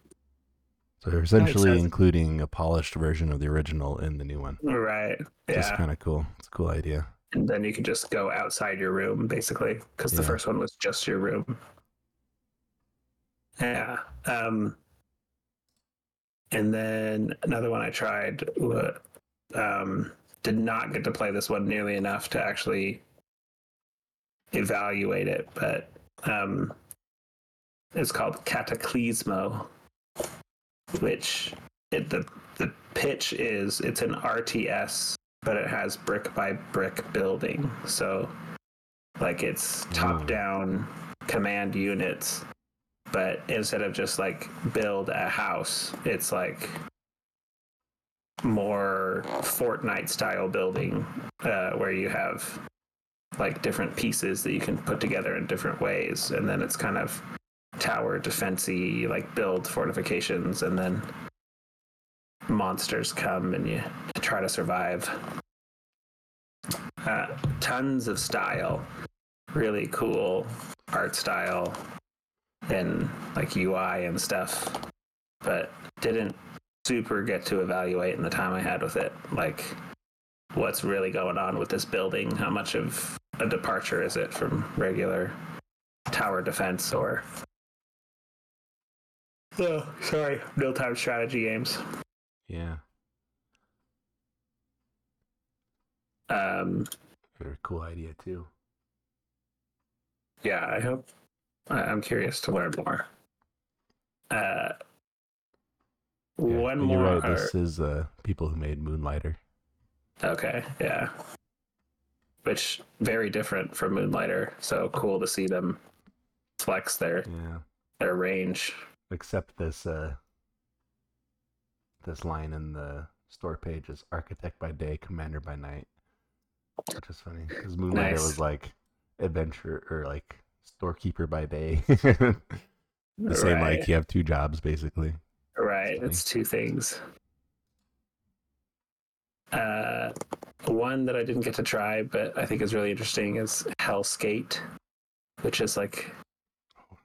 so they're essentially including a polished version of the original in the new one. Right. Yeah. kind of cool. It's a cool idea. And then you can just go outside your room, basically, because the first one was just your room. Yeah. Um, and then another one I tried um, did not get to play this one nearly enough to actually evaluate it, but um, it's called Cataclismo, which it, the the pitch is it's an RTS but it has brick by brick building. So, like, it's top down command units, but instead of just like build a house, it's like more Fortnite style building uh, where you have like different pieces that you can put together in different ways. And then it's kind of tower defensey, like build fortifications, and then monsters come and you try to survive. Uh, tons of style, really cool art style and like UI and stuff, but didn't super get to evaluate in the time I had with it. Like, what's really going on with this building? How much of a departure is it from regular tower defense or? Oh, sorry, real time strategy games. Yeah. Um, Very cool idea, too. yeah, I hope. I- I'm curious to learn more. Uh, Yeah, one more. You're right. This is uh, people who made Moonlighter. Okay, yeah. Which very different from Moonlighter. So cool to see them flex their Yeah. their range. Except this uh, this line in the store page is architect by day, commander by night. Which is funny because Moonlighter Nice. was like adventure or like storekeeper by day. the same like you have two jobs basically. right. It's two things. Uh, one that I didn't get to try, but I think is really interesting is Helskate, which is like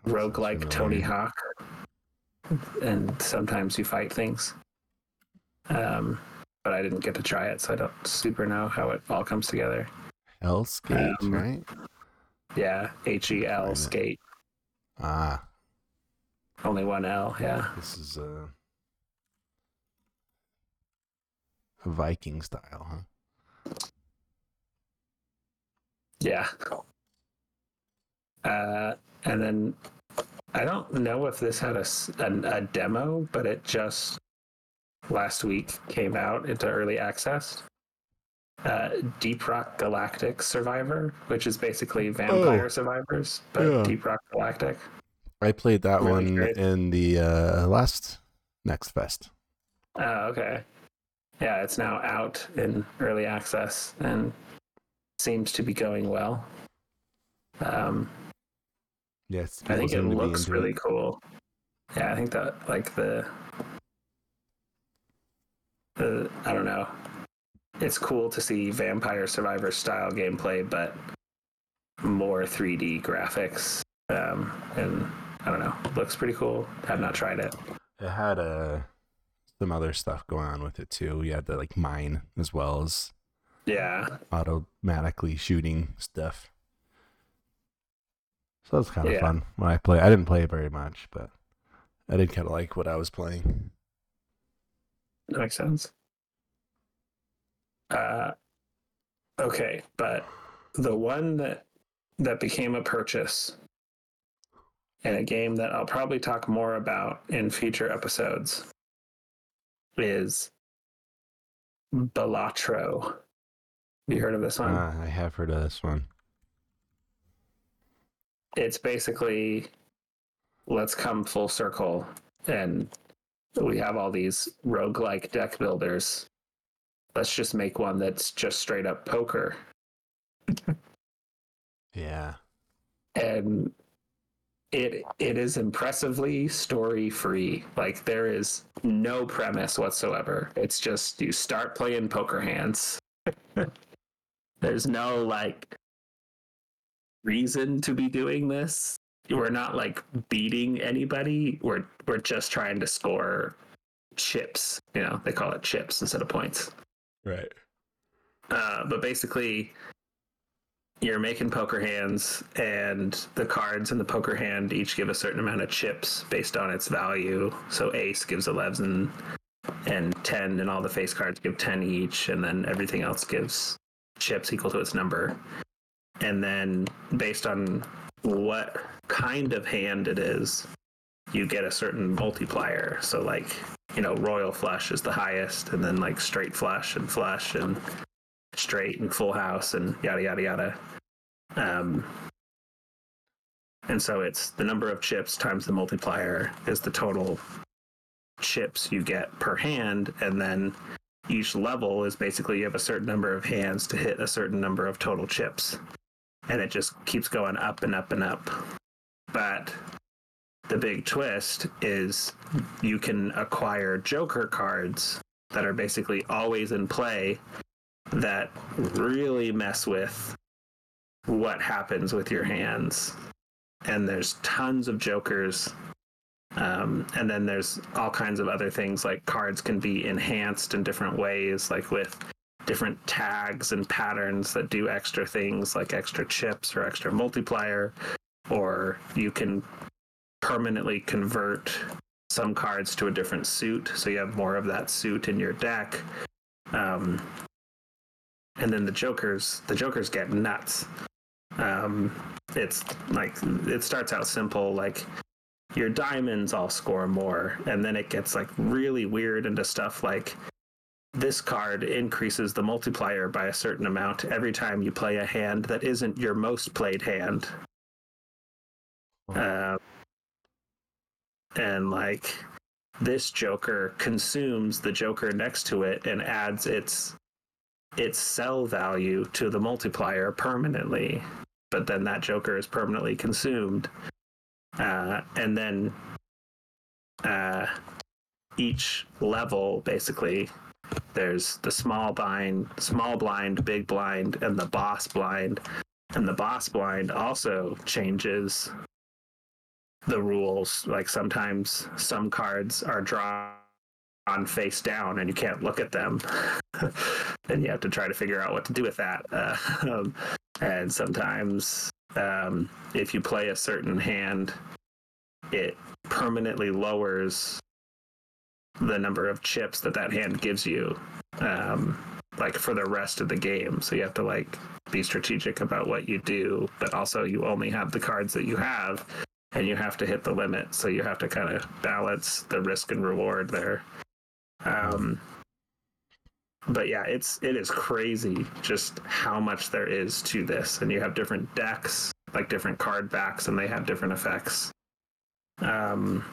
That sounds roguelike Tony. Hawk. And sometimes you fight things. Um, but I didn't get to try it, so I don't super know how it all comes together. Helskate, Um, right? Yeah, H E L skate. Ah, Only one L, yeah. this is uh, Viking style, huh? Yeah. Uh, and then I don't know if this had a, an- a demo, but it just last week came out into early access. Uh, Deep Rock Galactic Survivor, which is basically Vampire Oh. Survivors, but Yeah. Deep Rock Galactic. I played that Really one great. in the uh, last Next Fest. Oh, okay. Yeah, it's now out in early access and seems to be going well. Um, Yes, I think it people seem to be looks really it. cool. Yeah, I think that like the the I don't know. It's cool to see Vampire Survivor style gameplay, but more 3D graphics. Um, and I don't know, looks pretty cool. I've not tried it. It had uh, some other stuff going on with it too. You had the like mine as well as Yeah, automatically shooting stuff. So that's kind of Yeah. fun when I play. I didn't play it very much, but I did kind of like what I was playing. that makes sense. Uh, okay, but the one that that became a purchase and a game that I'll probably talk more about in future episodes is Balatro. Have you heard of this one? Ah, I have heard of this one. it's basically let's come full circle and we have all these roguelike deck builders. Let's just make one that's just straight up poker. Yeah. And it it is impressively story free. Like there is no premise whatsoever. It's just you start playing poker hands. There's no like reason to be doing this. We're not like beating anybody. We're we're just trying to score chips. You know, they call it chips instead of points. Right. Uh, but basically, you're making poker hands, and the cards in the poker hand each give a certain amount of chips based on its value. So ace gives 11 and 10, and all the face cards give 10 each, and then everything else gives chips equal to its number. And then based on what kind of hand it is, you get a certain multiplier. So, like, you know, royal flush is the highest, and then like straight flush and flush and straight and full house and yada yada yada. Um, and so it's the number of chips times the multiplier is the total chips you get per hand, and then each level is basically you have a certain number of hands to hit a certain number of total chips, and it just keeps going up and up and up. But the big twist is you can acquire Joker cards that are basically always in play that really mess with what happens with your hands. And there's tons of jokers. Um, and then there's all kinds of other things like cards can be enhanced in different ways, like with different tags and patterns that do extra things like extra chips or extra multiplier. Or you can permanently convert some cards to a different suit. So you have more of that suit in your deck. Um, and then the jokers the jokers get nuts um, it's like it starts out simple like your diamonds all score more and then it gets like really weird into stuff like this card increases the multiplier by a certain amount every time you play a hand that isn't your most played hand uh, and like this joker consumes the joker next to it and adds its its sell value to the multiplier permanently, but then that Joker is permanently consumed. Uh, and then uh, each level, basically, there's the small blind, small blind, big blind, and the boss blind. And the boss blind also changes the rules. Like sometimes some cards are drawn on face down and you can't look at them. and you have to try to figure out what to do with that. Uh, um, and sometimes, um, if you play a certain hand, it permanently lowers the number of chips that that hand gives you, um, like for the rest of the game. So you have to like be strategic about what you do, but also you only have the cards that you have, and you have to hit the limit. So you have to kind of balance the risk and reward there. Um, but yeah, it's it is crazy just how much there is to this, and you have different decks, like different card backs, and they have different effects. Um,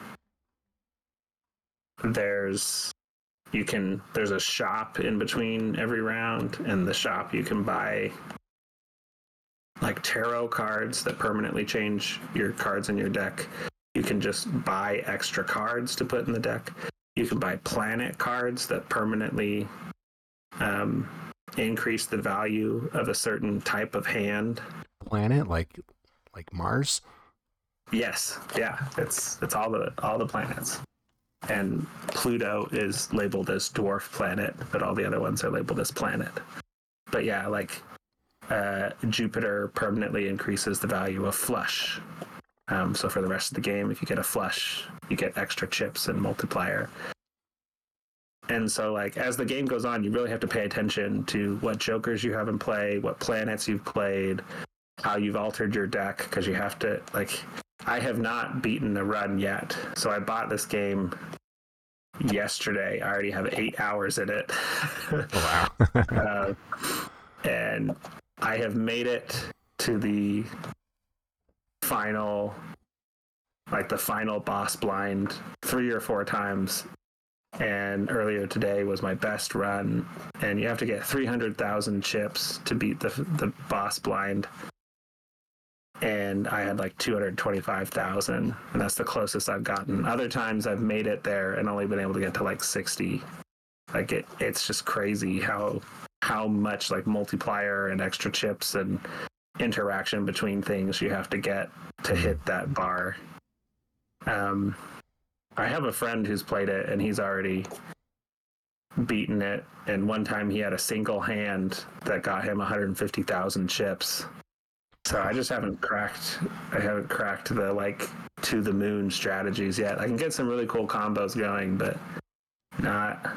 there's you can there's a shop in between every round, and the shop you can buy like tarot cards that permanently change your cards in your deck. You can just buy extra cards to put in the deck. You can buy planet cards that permanently um, increase the value of a certain type of hand. Planet like like Mars. Yes, yeah, it's it's all the all the planets, and Pluto is labeled as dwarf planet, but all the other ones are labeled as planet. But yeah, like uh, Jupiter permanently increases the value of flush. Um, so for the rest of the game, if you get a flush, you get extra chips and multiplier. And so, like, as the game goes on, you really have to pay attention to what jokers you have in play, what planets you've played, how you've altered your deck, because you have to, like, I have not beaten the run yet. So I bought this game yesterday. I already have eight hours in it. Oh, wow. uh, and I have made it to the final, like the final boss blind three or four times and earlier today was my best run and you have to get 300,000 chips to beat the the boss blind and I had like 225,000 and that's the closest I've gotten. Other times I've made it there and only been able to get to like 60. Like it it's just crazy how how much like multiplier and extra chips and interaction between things you have to get to hit that bar. Um I have a friend who's played it and he's already beaten it and one time he had a single hand that got him 150,000 chips so I just haven't cracked. I haven't cracked the like to the moon strategies yet. I can get some really cool combos going, but not.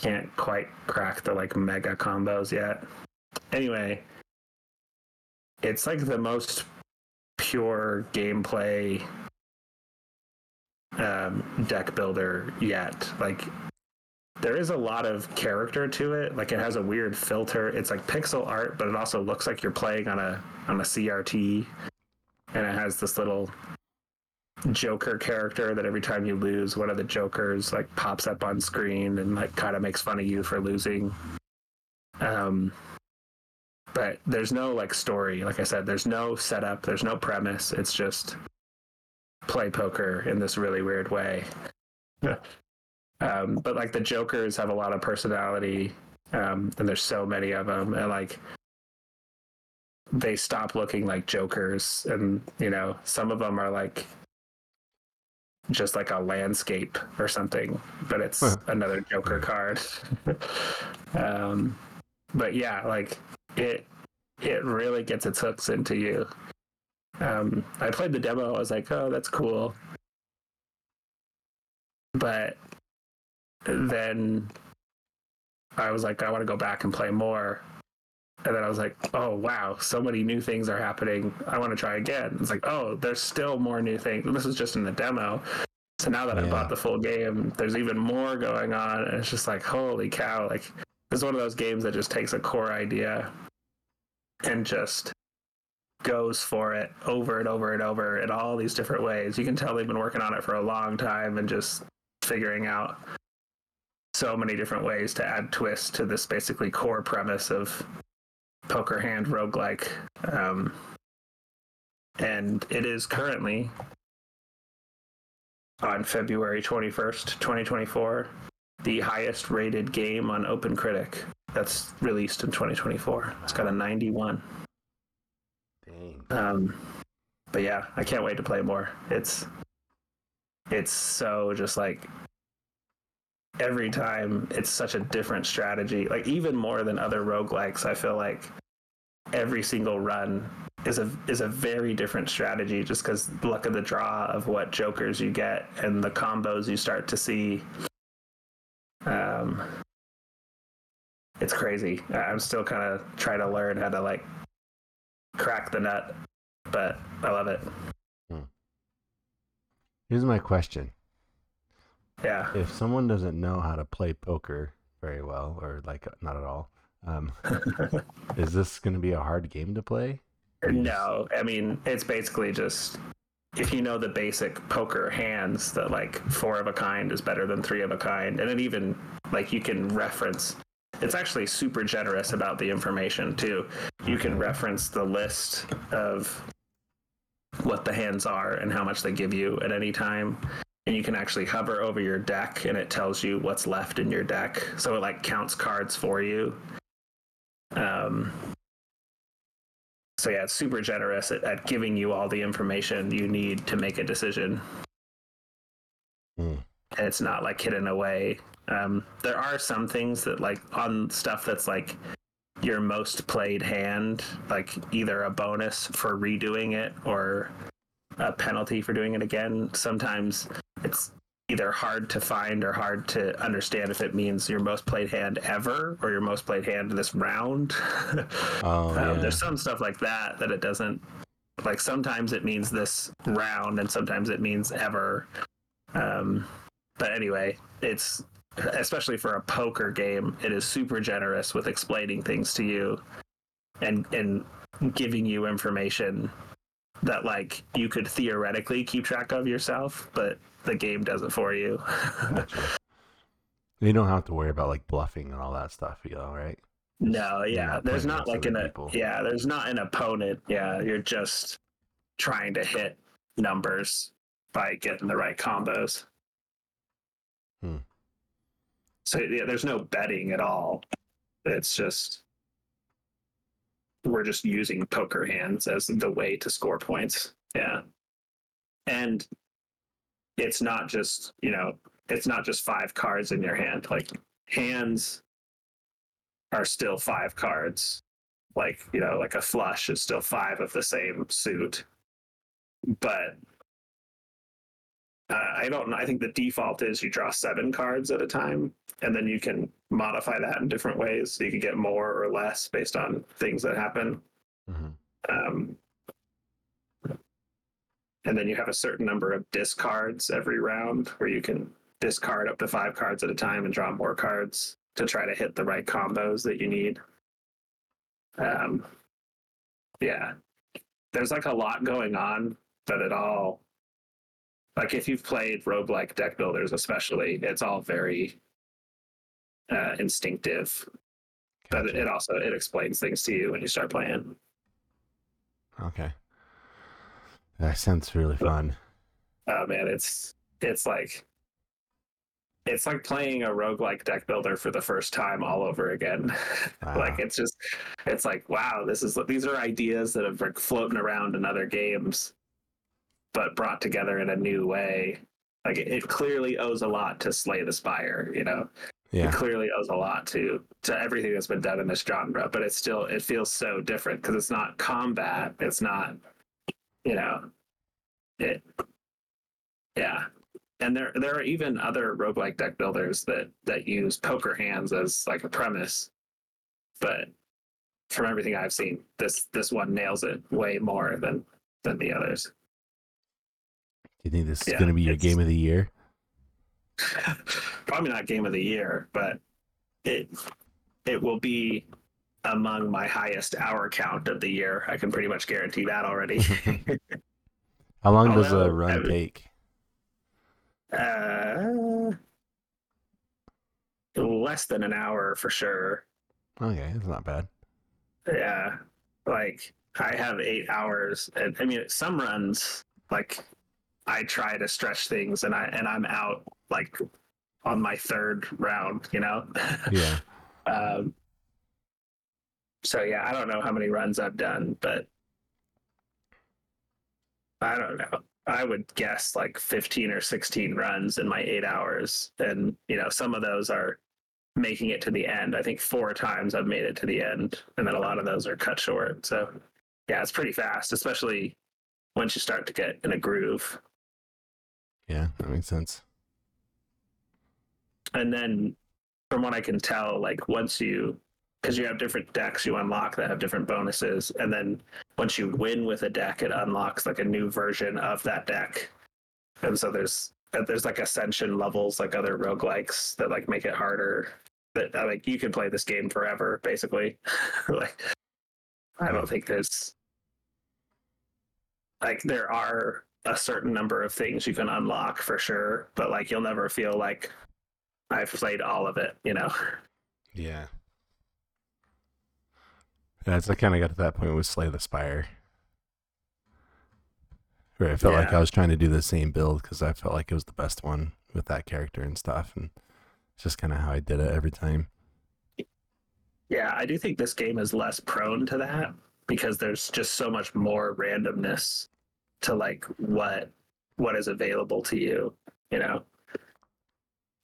Can't quite crack the like mega combos yet. Anyway, it's like the most pure gameplay um, deck builder yet. Like there is a lot of character to it. Like it has a weird filter. It's like pixel art, but it also looks like you're playing on a on a CRT. And it has this little Joker character that every time you lose, one of the Jokers like pops up on screen and like kind of makes fun of you for losing. Um, but there's no like story. Like I said, there's no setup. There's no premise. It's just play poker in this really weird way. Um, but like the Jokers have a lot of personality, um, and there's so many of them, and like they stop looking like Jokers, and you know some of them are like just like a landscape or something, but it's huh. another Joker card. um, but yeah, like it it really gets its hooks into you. Um, I played the demo. I was like, oh, that's cool. But then I was like, I want to go back and play more. And then I was like, oh, wow, so many new things are happening. I want to try again. It's like, oh, there's still more new things. This was just in the demo. So now that yeah. I bought the full game, there's even more going on. And it's just like, holy cow. Like, it's one of those games that just takes a core idea and just goes for it over and over and over in all these different ways. You can tell they've been working on it for a long time and just figuring out so many different ways to add twists to this basically core premise of poker hand roguelike. Um, and it is currently on February 21st, 2024, the highest rated game on OpenCritic that's released in 2024. It's got a 91. Dang. Um, but yeah, I can't wait to play more. It's it's so just like every time it's such a different strategy. Like even more than other roguelikes, I feel like every single run is a is a very different strategy just because luck of the draw of what jokers you get and the combos you start to see. Um, it's crazy. I'm still kind of trying to learn how to like crack the nut, but I love it. Hmm. Here's my question. Yeah. If someone doesn't know how to play poker very well, or like not at all, um, is this going to be a hard game to play? No, I mean it's basically just if you know the basic poker hands that like four of a kind is better than three of a kind, and it even like you can reference. It's actually super generous about the information too. You can reference the list of what the hands are and how much they give you at any time and you can actually hover over your deck and it tells you what's left in your deck. So it like counts cards for you. Um so yeah it's super generous at, at giving you all the information you need to make a decision. Mm. and it's not like hidden away. Um there are some things that like on stuff that's like your most played hand like either a bonus for redoing it or a penalty for doing it again sometimes it's either hard to find or hard to understand if it means your most played hand ever or your most played hand this round. Oh, um, yeah. There's some stuff like that that it doesn't like. Sometimes it means this round, and sometimes it means ever. Um, but anyway, it's especially for a poker game, it is super generous with explaining things to you and and giving you information that like you could theoretically keep track of yourself, but the game does it for you. you don't have to worry about like bluffing and all that stuff, you know, right? No, yeah. there's not like an people. yeah, there's not an opponent. Yeah, you're just trying to hit numbers by getting the right combos. Hmm. So yeah, there's no betting at all. It's just we're just using poker hands as the way to score points. Yeah. And it's not just, you know, it's not just five cards in your hand. Like hands are still five cards. Like, you know, like a flush is still five of the same suit. But I don't know. I think the default is you draw seven cards at a time, and then you can modify that in different ways. So you can get more or less based on things that happen. Mhm. Um, and then you have a certain number of discards every round where you can discard up to five cards at a time and draw more cards to try to hit the right combos that you need. Um, yeah, there's like a lot going on, but it all like if you've played roguelike deck builders, especially, it's all very uh, instinctive. But it also it explains things to you when you start playing. Okay. That sounds really fun. Oh man, it's it's like it's like playing a roguelike deck builder for the first time all over again. Wow. like it's just it's like wow, this is these are ideas that have been floating around in other games, but brought together in a new way. Like it, it clearly owes a lot to Slay the Spire, you know. Yeah. It clearly owes a lot to to everything that's been done in this genre, but it's still it feels so different because it's not combat. It's not, you know, it. Yeah, and there there are even other roguelike deck builders that that use poker hands as like a premise, but from everything I've seen, this this one nails it way more than than the others. You think this is Yeah, going to be your game of the year? Probably not game of the year, but it it will be among my highest hour count of the year. I can pretty much guarantee that already. How long does a run I take? uh, less than an hour for sure. Okay, it's not bad. Yeah, like I have eight hours, and I mean some runs like I try to stretch things, and I and I'm out like on my third round. You know. Yeah. Um, so yeah, I don't know how many runs I've done, but I don't know. I would guess like 15 or 16 runs in my eight hours. And, you know, some of those are making it to the end. I think four times I've made it to the end. And then a lot of those are cut short. So yeah, it's pretty fast, especially once you start to get in a groove. Yeah, that makes sense. and then from what i can tell like once you because you have different decks you unlock that have different bonuses and then once you win with a deck it unlocks like a new version of that deck. And so there's uh, there's like ascension levels like other roguelikes that like make it harder that like you can play this game forever basically. Like i don't think there's like there are a certain number of things you can unlock for sure but like you'll never feel like I've played all of it, you know. Yeah. That's I kind of got to that point with Slay the Spire. Where I felt like I was trying to do the same build because I felt like it was the best one with that character and stuff, and it's just kind of how I did it every time. Yeah, I do think this game is less prone to that because there's just so much more randomness to like what what is available to you, you know.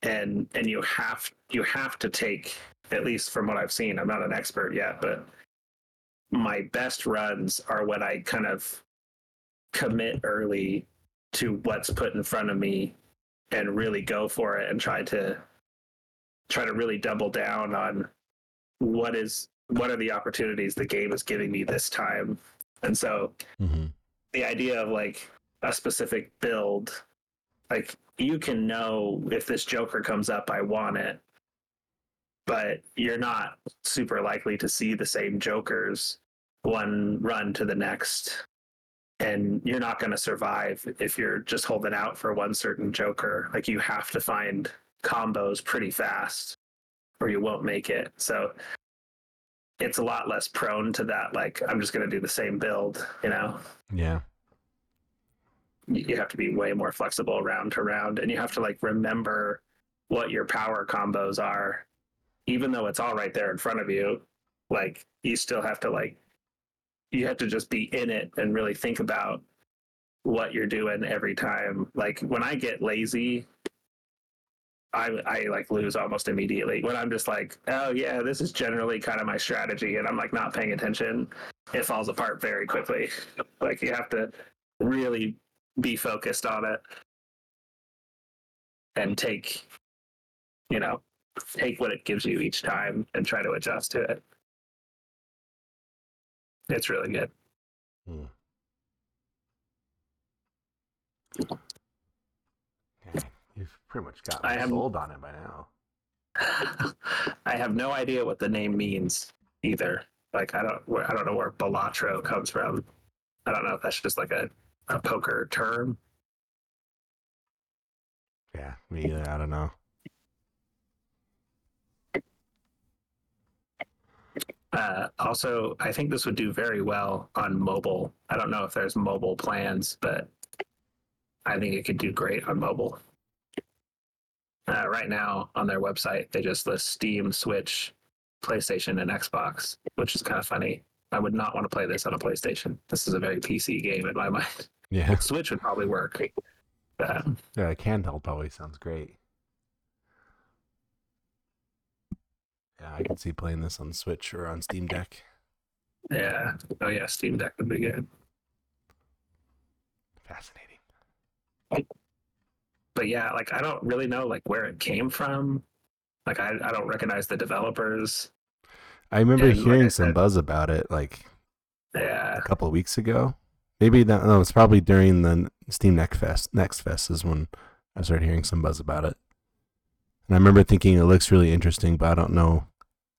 And and you have you have to take at least from what I've seen, I'm not an expert yet, but my best runs are when I kind of commit early to what's put in front of me and really go for it and try to try to really double down on what is what are the opportunities the game is giving me this time and so hmm the idea of like a specific build like you can know if this joker comes up i want it. But you're not super likely to see the same jokers one run to the next. And you're not going to survive if you're just holding out for one certain joker. Like you have to find combos pretty fast or you won't make it. So it's a lot less prone to that. Like I'm just going to do the same build. You know, Yeah. you you have to be way more flexible round to round, and you have to like remember what your power combos are, even though it's all right there in front of you. Like you still have to like you have to just be in it and really think about what you're doing every time. Like when I get lazy, I I like lose almost immediately. When I'm just like, oh yeah, this is generally kind of my strategy, and I'm like not paying attention, it falls apart very quickly. like you have to really be focused on it and take, you know, take what it gives you each time and try to adjust to it. It's really good. Hmm. Okay. You've pretty much got I am- sold on it by now. I have no idea what the name means either. Like I don't, where- I don't know where Balatro comes from. I don't know if that's just like a, a poker term. Yeah, me either. I don't know. Uh, also, I think this would do very well on mobile. I don't know if there's mobile plans, but I think it could do great on mobile. Uh, right now on their website, they just list Steam, Switch, PlayStation, and Xbox, which is kind of funny. I would not want to play this on a PlayStation. This is a very PC game in my mind. Yeah. Switch would probably work. Uh, Yeah, a handheld probably sounds great. Yeah, I can see playing this on Switch or on Steam Deck. yeah. Oh yeah, Steam Deck would be good. Fascinating. But yeah, like I don't really know like where it came from. Like I, I don't recognize the developers. I remember And like hearing I some said- buzz about it like Yeah. a couple of weeks ago. Maybe that no, it's probably during the Steam Next Fest. Next Fest is when I started hearing some buzz about it. And I remember thinking it looks really interesting, but I don't know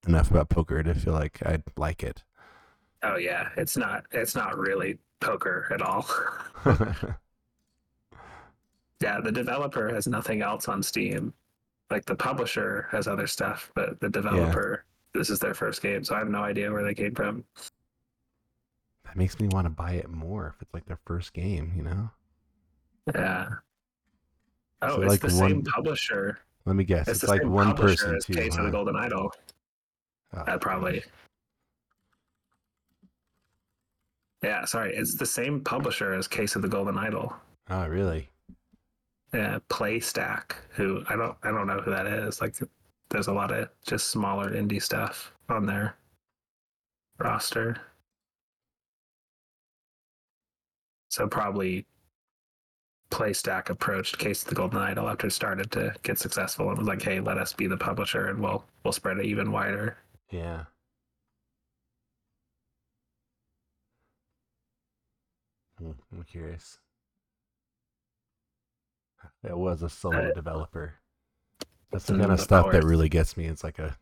enough about poker to feel like I'd like it. Oh yeah. It's not it's not really poker at all. yeah, the developer has nothing else on Steam. Like the publisher has other stuff, but the developer this is their first game, so I have no idea where they came from. that makes me want to buy it more if it's like their first game, you know? Yeah. Oh, So, it's like, the one- same publisher. Let me guess. It's, It's, like one person as too. Case of the? Golden Idol. Oh, Uh, probably. Yeah, sorry. It's the same publisher as Case of the Golden Idol. oh, really? Yeah, PlayStack. Who I don't I don't know who that is. Like, there's a lot of just smaller indie stuff on their roster. So probably PlayStack approached Case of the Golden Idol after it started to get successful and was like, "Hey, let us be the publisher, and we'll we'll spread it even wider." Yeah. Hmm, I'm curious. It was a solo Uh, developer. That's the kind of of stuff that really gets me. It's like a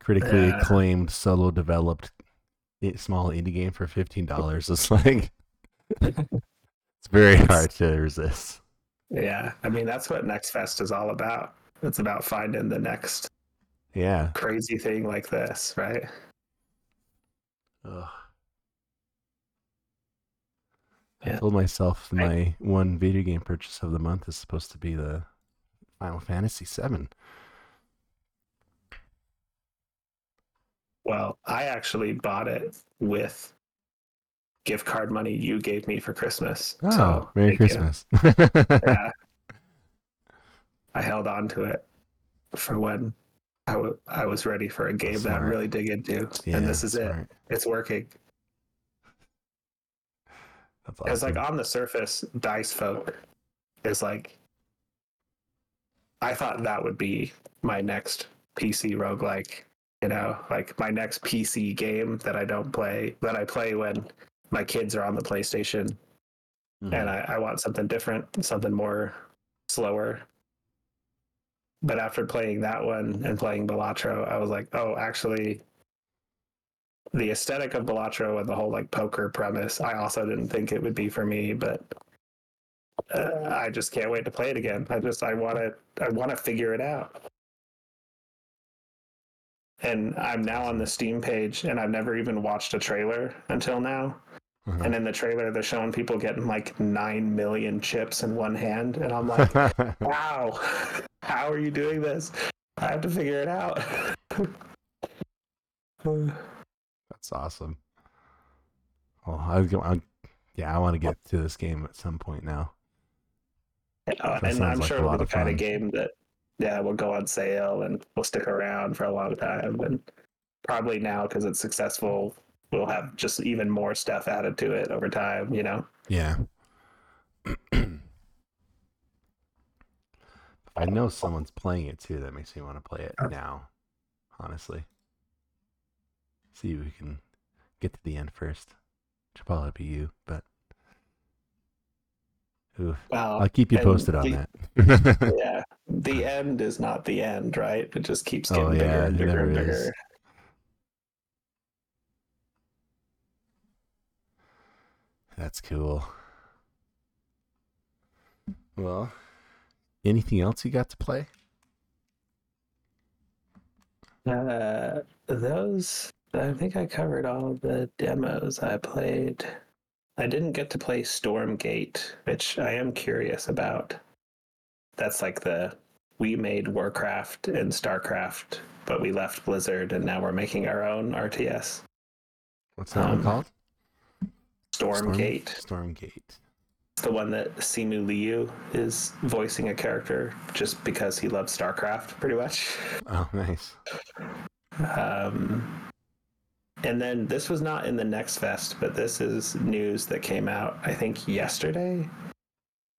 critically Yeah. acclaimed solo developed small indie game for fifteen dollars. It's like it's very hard to resist. Yeah, I mean that's what Next Fest is all about. It's about finding the next Yeah. crazy thing like this, right? Ugh. I told myself I- my one video game purchase of the month is supposed to be the Final Fantasy VII. Well, I actually bought it with gift card money you gave me for Christmas. Oh, so Merry. Christmas! Yeah. I held on to it for when I wa- I was ready for a game that I really dig into, yeah, and this is it. It's working. That's It's like on the surface, Dicefolk is like. I thought that would be my next PC roguelike, you know, like my next PC game that I don't play, that I play when my kids are on the PlayStation Mhm. and I, I want something different, something more slower. But after playing that one and playing Balatro, I was like, oh, actually, the aesthetic of Balatro and the whole like poker premise, I also didn't think it would be for me, but uh, I just can't wait to play it again. I just I want to I want to figure it out. and I'm now on the Steam page, and I've never even watched a trailer until now. Uh-huh. And in the trailer, they're showing people getting like nine million chips in one hand, and I'm like, wow, how are you doing this? I have to figure it out. That's awesome. Well, I was going. Yeah, I want to get to this game at some point now. Uh, and I'm like sure a it'll lot be the kind fun. of game that, yeah, will go on sale and will stick around for a long time. And probably now, because it's successful, we'll have just even more stuff added to it over time, you know? Yeah. I know someone's playing it too. That makes me want to play it now. Honestly, see if we can get to the end first. Should probably be you, but oof. Well, I'll keep you and posted on the- that. yeah, the end is not the end, right? It just keeps Oh, getting bigger and bigger and never is. bigger. That's cool. Well, anything else you got to play? Uh, those, I think I covered all the demos I played. I didn't get to play Stormgate, which I am curious about. That's like the we made Warcraft and Starcraft, but we left Blizzard and now we're making our own RTS. What's that one Um, called? Stormgate. Storm, Stormgate. It's the one that Simu Liu is voicing a character just because he loves StarCraft, pretty much. Oh, nice. Um, and then this was not in the Next Fest, but this is news that came out, I think, yesterday.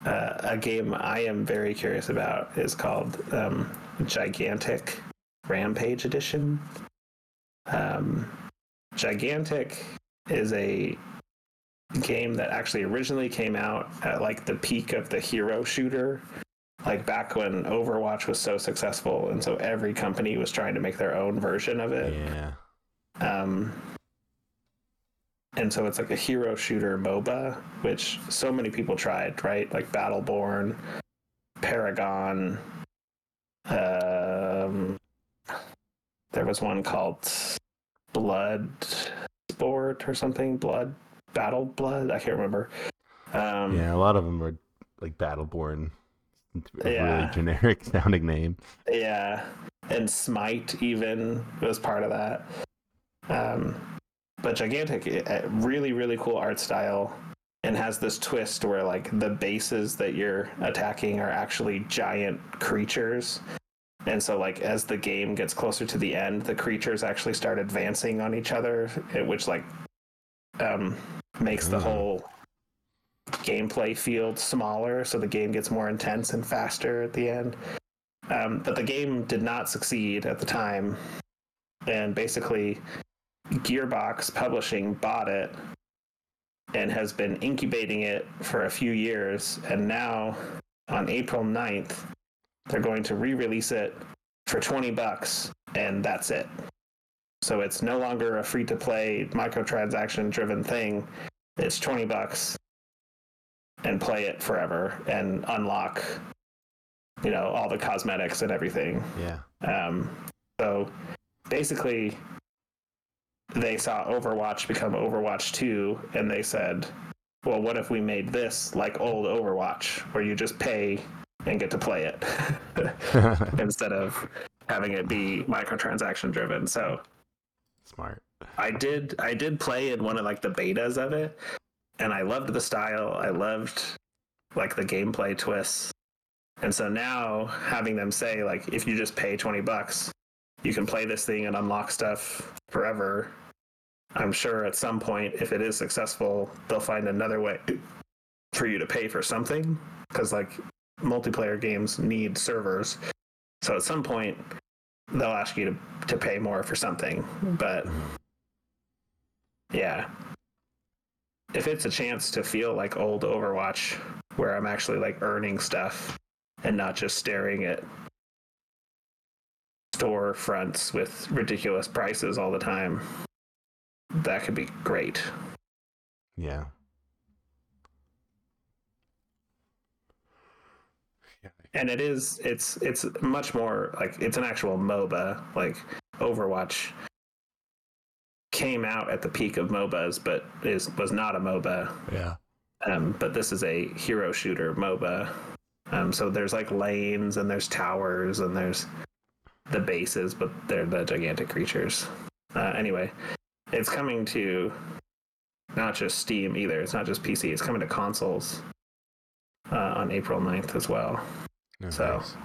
Uh, a game I am very curious about is called um, Gigantic Rampage Edition. Um, Gigantic is a game that actually originally came out at like the peak of the hero shooter like back when Overwatch was so successful, and so every company was trying to make their own version of it. Yeah. Um, and so it's like a hero shooter MOBA, which so many people tried, right? Like Battleborn, Paragon. Um, there was one called Blood Sport or something. Blood Battle Blood. I can't remember. Um, Yeah, a lot of them were like Battleborn. a Yeah. Really generic sounding name. Yeah, and Smite even was part of that. Um, but Gigantic, it- it- really, really cool art style, and has this twist where like the bases that you're attacking are actually giant creatures. And so, like as the game gets closer to the end, the creatures actually start advancing on each other, eh, which like um, makes the whole gameplay field smaller, so the game gets more intense and faster at the end. Um, but the game did not succeed at the time, and basically, Gearbox Publishing bought it and has been incubating it for a few years. And now, on April 9th, they're going to re-release it for 20 bucks, and that's it. So it's no longer a free-to-play microtransaction-driven thing. It's 20 bucks, and play it forever and unlock you know all the cosmetics and everything Yeah. um, so basically they saw overwatch become overwatch 2 and they said well what if we made this like old overwatch where you just pay and get to play it instead of having it be microtransaction driven so Smart. I did I did play in one of like the betas of it and I loved the style. I loved like the gameplay twists. And so now having them say like if you just pay 20 bucks, you can play this thing and unlock stuff forever. I'm sure at some point if it is successful, they'll find another way for you to pay for something cuz like multiplayer games need servers. So at some point they'll ask you to to pay more for something. Hmm. But yeah. If it's a chance to feel like old Overwatch, where I'm actually like earning stuff and not just staring at storefronts with ridiculous prices all the time, that could be great. Yeah. And it is it's it's much more like it's an actual MOBA. Like Overwatch came out at the peak of MOBAs, but is was not a MOBA. Yeah. Um, but this is a hero shooter MOBA. Um, so there's like lanes and there's towers and there's the bases, but they're the gigantic creatures. Uh, anyway, it's coming to not just Steam either. It's not just PC. It's coming to consoles uh, on April 9th as well. No, So, nice.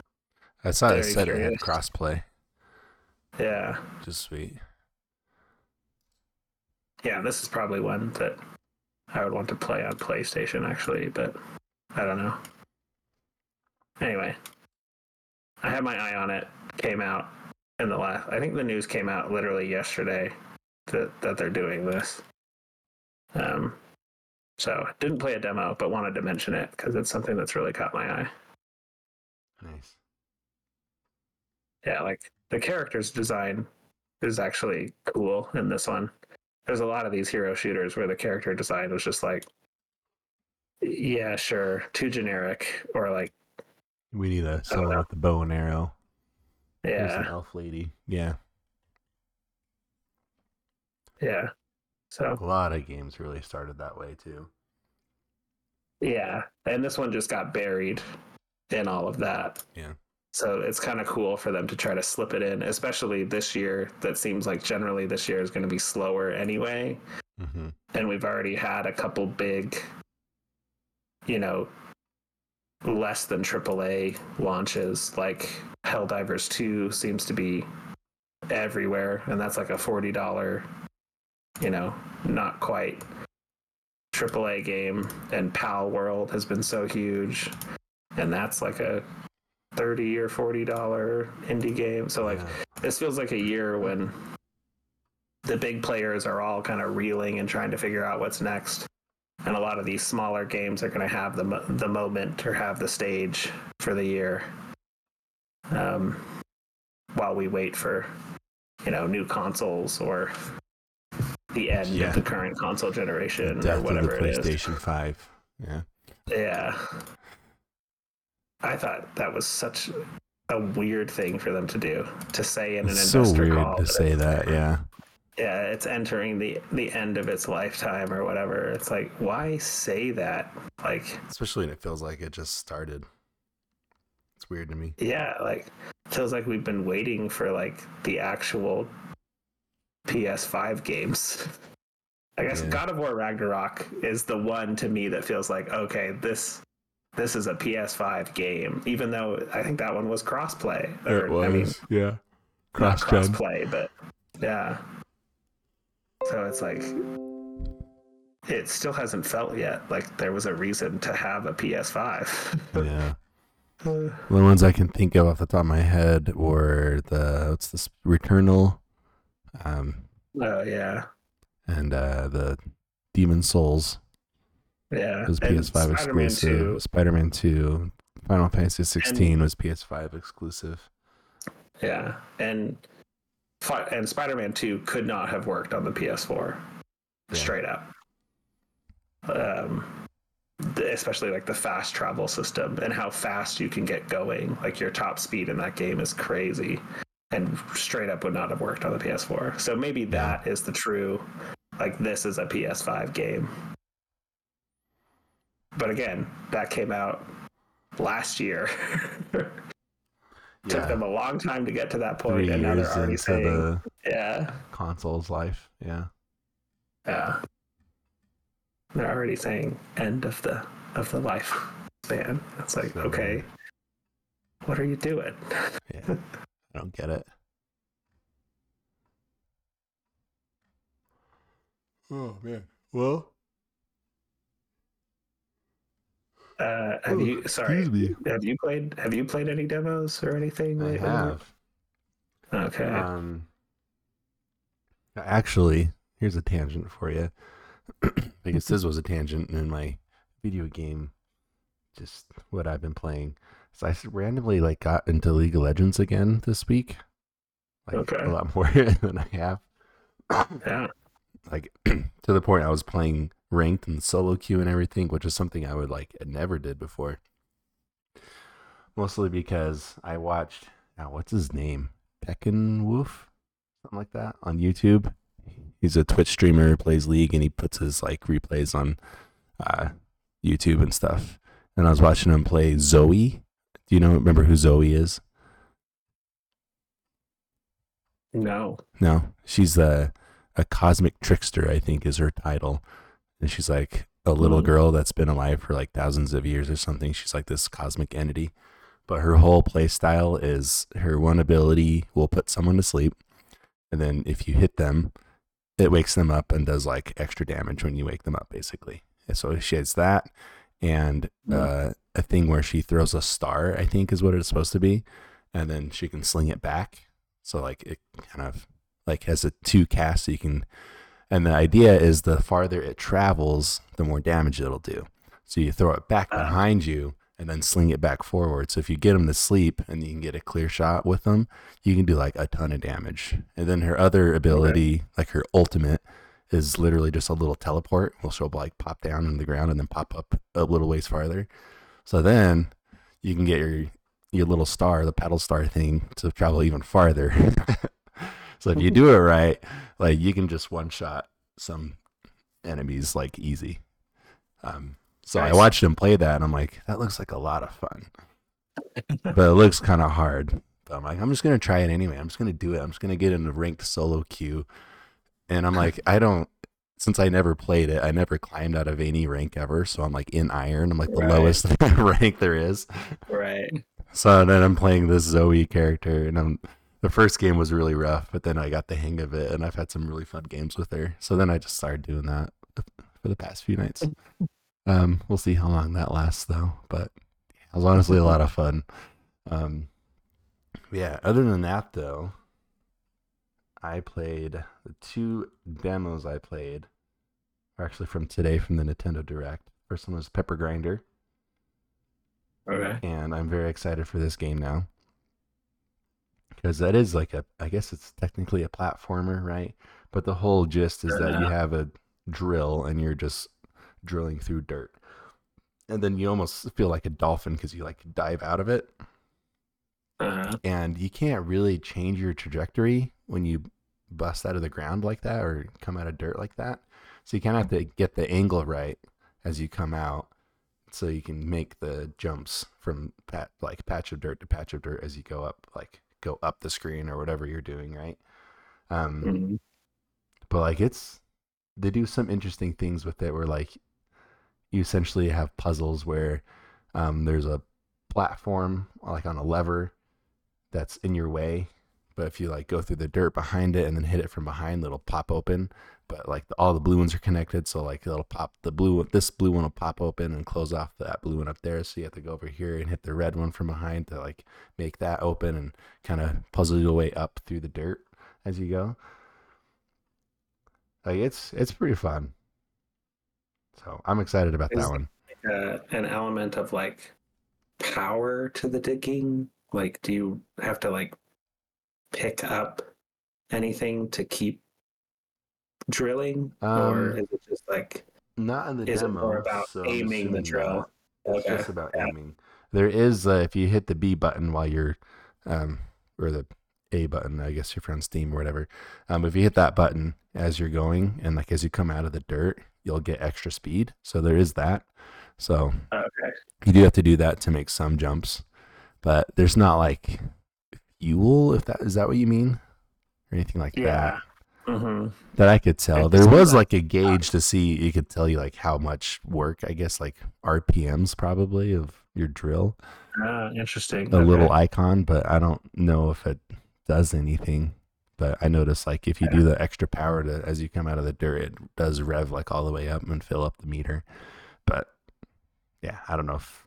I saw it very said it had crossplay, Yeah, Just sweet. yeah. This is probably one that I would want to play on PlayStation actually, but I don't know. Anyway, I had my eye on it. Came out in the last. I think the news came out literally yesterday that that they're doing this. Um, so didn't play a demo, but wanted to mention it because it's something that's really caught my eye. Nice. Yeah, like the character's design is actually cool in this one. There's a lot of these hero shooters where the character design was just like, yeah, sure, too generic, or like, We need a someone with the bow and arrow. Here's an yeah, elf lady. Yeah. Yeah. So A lot of games really started that way too. yeah, and this one just got buried in all of that. Yeah. So it's kind of cool for them to try to slip it in, especially this year. That seems like generally this year is going to be slower anyway. Mm-hmm. and we've already had a couple big, you know, less than AAA launches. Like Helldivers 2 seems to be everywhere, and that's like a $40, you know, not quite AAA game. And Palworld has been so huge, and that's like a 30 or $40 indie game. So, like, Yeah. this feels like a year when the big players are all kind of reeling and trying to figure out what's next. And a lot of these smaller games are going to have the mo- the moment or have the stage for the year. Um, while we wait for, you know, new consoles or the end Yeah. of the current console generation or of whatever the it is. PlayStation Five. Yeah. Yeah. I thought that was such a weird thing for them to do to say in an It's so investor weird call. to say that. Yeah. yeah, it's entering the the end of its lifetime or whatever. It's like, why say that? Like, Especially when it feels like it just started. It's weird to me. yeah, like feels like we've been waiting for like the actual PS5 games. I guess Yeah. God of War Ragnarok is the one to me that feels like okay, this this is a PS5 game, even though I think that one was crossplay. Or, I mean, yeah. Cross crossplay, but yeah. So it's like it still hasn't felt yet like there was a reason to have a PS5. Yeah. Uh. The ones I can think of off the top of my head were the what's this Returnal, um, oh yeah, and uh, the Demon Souls yeah. was And PS5 Spider-Man exclusive. 2, Spider-Man 2, Final Fantasy 16 was PS5 exclusive. yeah, and and Spider-Man 2 could not have worked on the PS4, Yeah. straight up. Um, especially like the fast travel system and how fast you can get going. Like your top speed in that game is crazy, and straight up would not have worked on the PS4. So maybe that is the true, like this is a PS5 game. But again, that came out last year. Took them a long time to get to that point, Three and now they're already saying, the "Yeah, console's life. Yeah. yeah." They're already saying end of the of the life span. It's like, So okay, what are you doing? Yeah. I don't get it. Oh man. Well, Uh, have Oh, you? Sorry, excuse me. have you played? Have you played any demos or anything? I lately? have. Okay. Um, actually, here's a tangent for you. I guess this was a tangent in my video game, just what I've been playing. So I randomly like got into League of Legends again this week, like Okay. a lot more than I have. yeah. like to the point I was playing ranked and solo queue and everything, which is something I would like never did before. Mostly because I watched now what's his name? Pecken Wolf? something like that on YouTube. He's a Twitch streamer, plays League, and he puts his like replays on uh, YouTube and stuff. And I was watching him play Zoe. Do you know? Remember who Zoe is? No. No, she's a a cosmic trickster. I think is her title, and she's like a little Mm. girl that's been alive for like thousands of years or something. She's like this cosmic entity, but her whole play style is her one ability will put someone to sleep, and then if you hit them, it wakes them up and does like extra damage when you wake them up, basically. And so she has that, and uh, a thing where she throws a star. I think is what it's supposed to be, and then she can sling it back. So like it kind of like has a two cast, so you can. And the idea is the farther it travels, the more damage it'll do. So you throw it back Ah. behind you and then sling it back forward. So if you get them to sleep and you can get a clear shot with them, you can do like a ton of damage. And then her other ability, like her ultimate, is literally just a little teleport. Will she'll like pop down on the ground and then pop up a little ways farther. So then you can get your your little star, the paddle star thing, to travel even farther. so if you do it right, like you can just one shot some enemies like easy. Um, so I watched him play that, and I'm like, that looks like a lot of fun, but it looks kind of hard. But I'm like, I'm just gonna try it anyway. I'm just gonna do it. I'm just gonna get in a ranked solo queue, and I'm like, I don't. Since I never played it, I never climbed out of any rank ever. So I'm like in iron. I'm like the Right. lowest rank there is. Right. So then I'm playing this Zoe character, and I'm the first game was really rough, but then I got the hang of it, and I've had some really fun games with her. So then I just started doing that for the past few nights. Um, we'll see how long that lasts, though. But it was honestly a lot of fun. Um, yeah. Other than that, though, I played the two demos I played are actually from today from the Nintendo Direct. First one was Pepper Grinder Okay. and I'm very excited for this game now. Because that is like a, I guess it's technically a platformer, right? But the whole gist is that you have a drill and you're just drilling through dirt. And then you almost feel like a dolphin because you like dive out of it. Uh, And you can't really change your trajectory when you bust out of the ground like that or come out of dirt like that. So you kind of have to get the angle right as you come out so you can make the jumps from pat, like patch of dirt to patch of dirt as you go up like go up the screen or whatever you're doing, right? Um mm, but like it's they do some interesting things with it where like you essentially have puzzles where um, there's a platform like on a lever that's in your way but if you like go through the dirt behind it and then hit it from behind it'll pop open but like the, all the blue ones are connected so like it'll pop the blue this blue one will pop open and close off that blue one up there so you have to go over here and hit the red one from behind to like make that open and kind of puzzle your way up through the dirt as you go like it's it's pretty fun. So I'm excited about Is- that one. uh, an element of like power to the digging? Like, do you have to like pick up anything to keep drilling, or Um, is it just like Not in the is it more about so aiming the drill? It's Okay. just about Yeah. aiming. There is uh, if you hit the B button while you're, um, or the A button, I guess if you're on Steam or whatever. Um, if you hit that button as you're going and like as you come out of the dirt, you'll get extra speed. So there is that. So Okay. you do have to do that to make some jumps, but there's not like fuel. If that is that what you mean, or anything like that. Mm-hmm. that I could tell. It There was like- a gauge to see. You could tell you like how much work. I guess like RPMs probably of your drill. Ah, interesting. A Okay. little icon, but I don't know if it does anything. But I noticed like if you do the extra power to as you come out of the dirt, it does rev like all the way up and fill up the meter. But yeah, I don't know if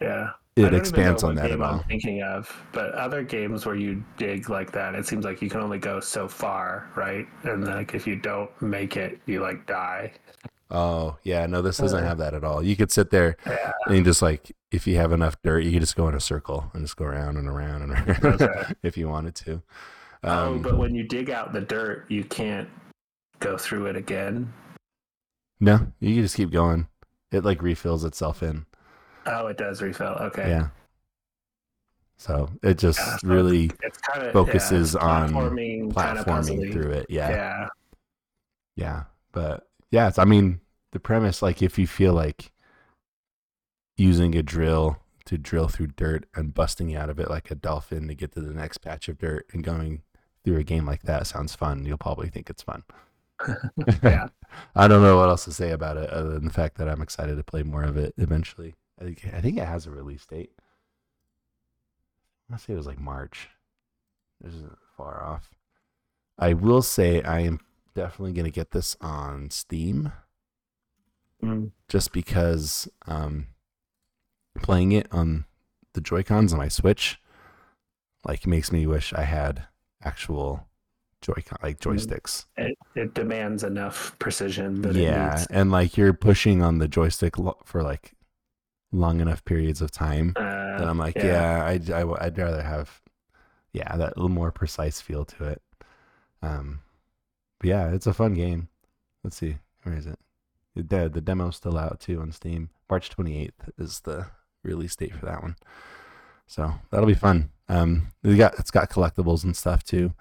Yeah. It expands on that at game I'm all. thinking of, but other games where you dig like that, it seems like you can only go so far, right? And like if you don't make it, you like die. Oh yeah, no, this doesn't Uh, have that at all. You could sit there Yeah. and just like if you have enough dirt, you could just go in a circle and just go around and around and around Okay. if you wanted to. oh, Um, but when you dig out the dirt, you can't go through it again. no, you can just keep going. It like refills itself in. Oh, it does refill. Okay. Yeah. So it just Yeah, so really kind of Focuses on platforming, kind of platforming through it. Yeah. Yeah. Yeah. But yeah, it's, I mean, the premise, like, if you feel like using a drill to drill through dirt and busting out of it like a dolphin to get to the next patch of dirt and going through a game like that sounds fun, you'll probably think it's fun. Yeah. I don't know what else to say about it other than the fact that I'm excited to play more of it eventually. I think, I think it has a release date. I say it was like March. This isn't far off. I will say I am definitely going to get this on Steam Mm. just because um, playing it on the Joy Cons on my Switch like makes me wish I had actual Joy like Mm. joysticks. It, it demands enough precision that it Yeah, and like you're pushing on the joystick for like long enough periods of time Uh, that I'm like, yeah, I'd, I, would rather have, yeah, that little more precise feel to it. Um, but yeah, it's a fun game. Let's see, where is it? The the demo's still out too on Steam. March 28th is the release date for that one. So that'll be fun. Um, we got it's got collectibles and stuff too.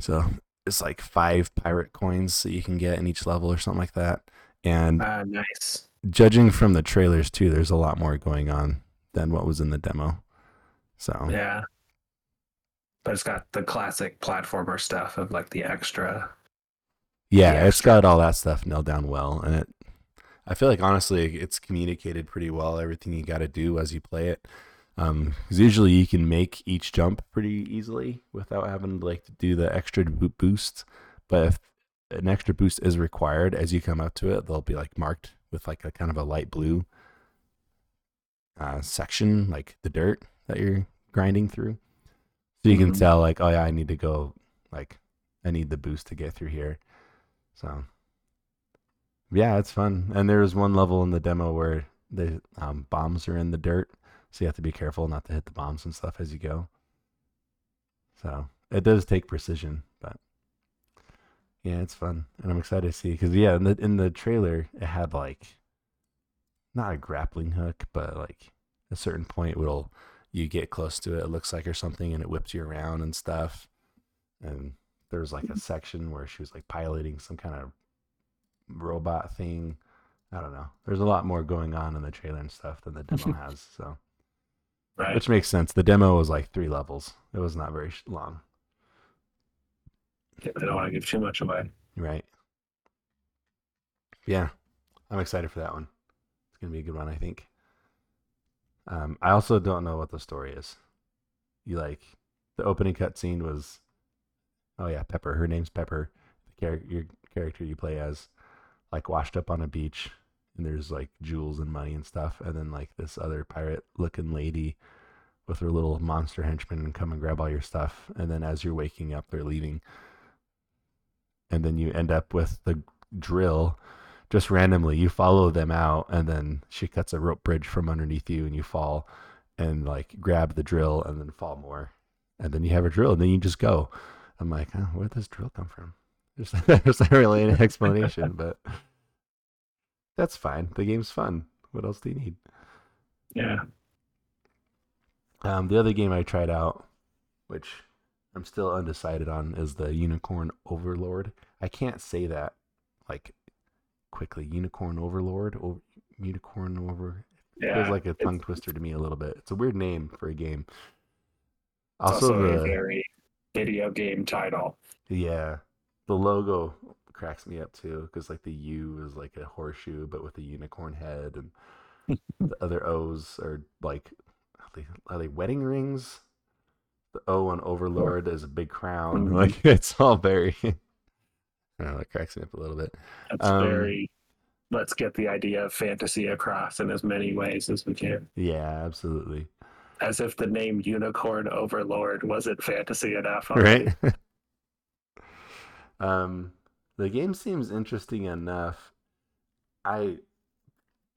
So it's like five pirate coins that you can get in each level or something like that. And Ah, nice. Judging from the trailers too, there's a lot more going on than what was in the demo. So Yeah. But it's got the classic platformer stuff of like the extra. yeah, Yeah. it's got all that stuff nailed down well, and it. I feel like honestly, it's communicated pretty well. Everything you got to do as you play it, um, because usually you can make each jump pretty easily without having to like to do the extra bo- boost. But if an extra boost is required as you come up to it, they'll be like marked with like a kind of a light blue uh, section, like the dirt that you're grinding through. So you can Mhm. tell like, oh yeah, I need to go like I need the boost to get through here. So yeah, it's fun. And there's one level in the demo where the um, bombs are in the dirt, so you have to be careful not to hit the bombs and stuff as you go. So it does take precision, but yeah, it's fun, and I'm excited to see because yeah, in the in the trailer it had like not a grappling hook, but like a certain point will you get close to it, it looks like or something, and it whips you around and stuff. And there's like a mm-hmm. section where she was like piloting some kind of robot thing. I don't know. There's a lot more going on in the trailer and stuff than the demo has. So, Right. which makes sense. The demo was like three levels. It was not very long, I don't want to give too much away. right? Yeah, I'm excited for that one. It's gonna be a good one, I think. Um, I also don't know what the story is. You like the opening cutscene was, oh yeah, Pepper. Her name's Pepper. The character, your character you play as, like washed up on a beach, and there's like jewels and money and stuff, and then like this other pirate-looking lady with her little monster henchmen come and grab all your stuff, and then as you're waking up, they're leaving, and then you end up with the drill just randomly. You follow them out and then she cuts a rope bridge from underneath you and you fall and like grab the drill and then fall more. And then you have a drill and then you just go. I'm like oh, where'd this drill come from? There's, there's not really an explanation but that's fine. The game's fun. What else do you need? Yeah. um, the other game i tried out which i'm still undecided on is the unicorn overlord i can't say that like quickly unicorn overlord or unicorn over Yeah. feels like a tongue twister to me a little bit. It's a weird name for a game. Also, also, a the very video game title. yeah, the logo cracks me up too because like the U is like a horseshoe but with a unicorn head, and the other O's are like are they, are they wedding rings? The O on Overlord is a big crown. Like it's all very. I know. It cracks me up a little bit. That's Um, very. Let's get the idea of fantasy across in as many ways as we can. Yeah, absolutely. As if the name Unicorn Overlord wasn't fantasy enough. already. right um the game seems interesting enough i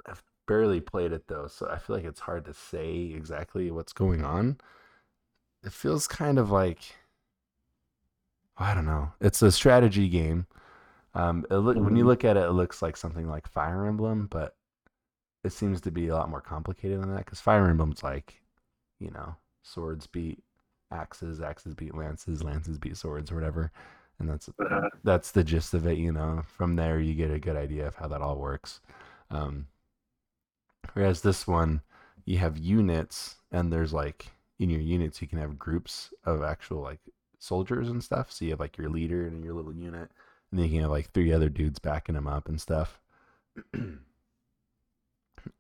have barely played it though so i feel like it's hard to say exactly what's going on it feels kind of like i don't know it's a strategy game um it look, when you Mhm. look at it it looks like something like fire emblem but it seems to be a lot more complicated than that because fire emblem's like you know swords beat axes, axes beat lances, lances beat swords, or whatever. And that's Uh, that's the gist of it. You know, from there you get a good idea of how that all works. Um, whereas this one, you have units, and there's like in your units you can have groups of actual like soldiers and stuff. So you have like your leader and your little unit, and then you can have like three other dudes backing them up and stuff.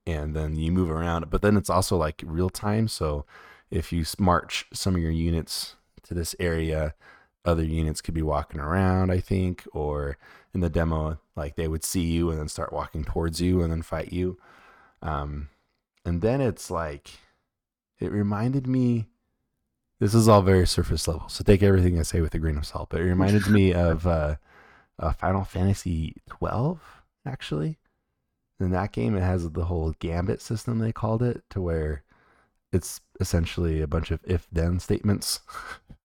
and then you move around, but then it's also like real time. So if you march some of your units to this area, other units could be walking around, I think, or in the demo, like they would see you and then start walking towards you and then fight you. Um, and then it's like, it reminded me. This is all very surface level, so take everything I say with a grain of salt. But it reminded me of uh, uh, Final Fantasy twelve, actually. In that game, it has the whole gambit system they called it, to where it's essentially a bunch of if-then statements,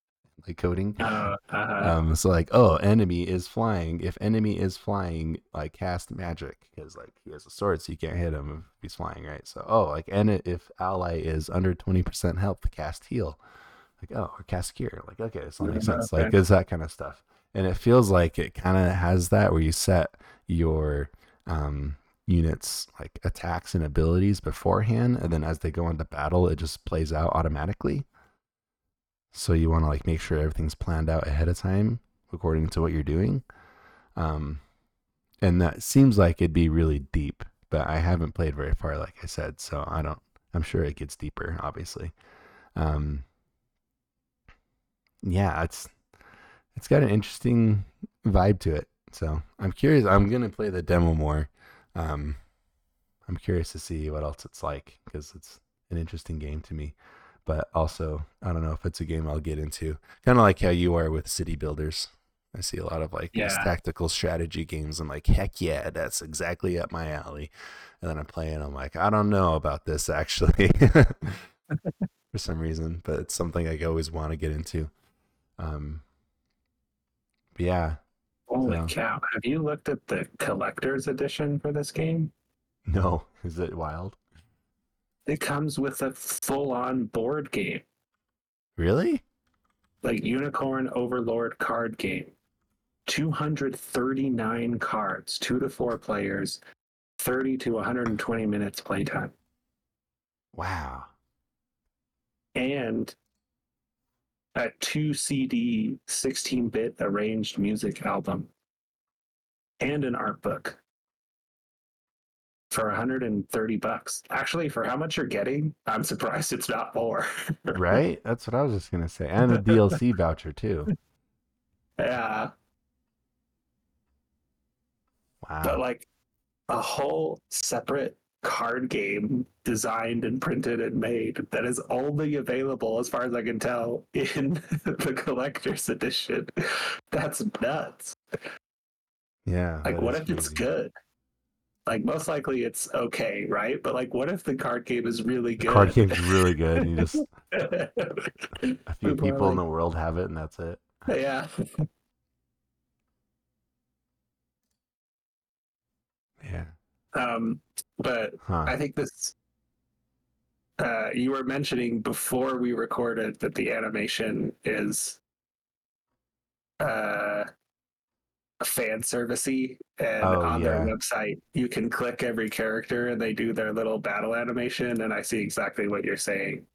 like coding. uh, uh, Um, so like, oh, enemy is flying. If enemy is flying, like cast magic because like he has a sword, so you can't hit him if he's flying, right? So oh, like and if ally is under twenty percent health, cast heal. Like oh, or cast cure. Like okay, this all makes Yeah, sense. okay. Like it's that kind of stuff, and it feels like it kind of has that where you set your um units like attacks and abilities beforehand, and then as they go into battle, it just plays out automatically. So you want to like make sure everything's planned out ahead of time according to what you're doing. Um, and that seems like it'd be really deep, but I haven't played very far, like I said, so I don't. I'm sure it gets deeper, obviously. Um, yeah, it's it's got an interesting vibe to it. So I'm curious. I'm gonna play the demo more. Um, I'm curious to see what else it's like because it's an interesting game to me. But also, I don't know if it's a game I'll get into. Kind of like how you are with City Builders. I see a lot of like these tactical strategy games. I'm like, heck yeah, that's exactly up my alley. And then I'm playing. I'm like, I don't know about this actually, for some reason, but it's something I always want to get into. Um, but yeah, holy so- cow! Have you looked at the collector's edition for this game? no, is it wild? It comes with a full-on board game, Really? like Unicorn Overlord card game. 239 cards, two to four players, 30 to 120 minutes playtime. Wow. and a two CD 16 bit arranged music album and an art book for 130 bucks. Actually, for how much you're getting, I'm surprised it's not more. Right? That's what I was just gonna say, and a DLC voucher too. yeah, Wow. but like a whole separate card game designed and printed and made that is only available as far as I can tell in the collector's edition. That's nuts. yeah. Like, what if it's good? Like, most likely it's okay, right? But like, what if the card game is really good? card game's really good. And you just a few people in the world have it, and that's it. yeah. Yeah. Um, but Huh. I think this. Uh, you were mentioning before we recorded that the animation is uh, fan servicey, and Oh, on their website you can click every character and they do their little battle animation, and I see exactly what you're saying.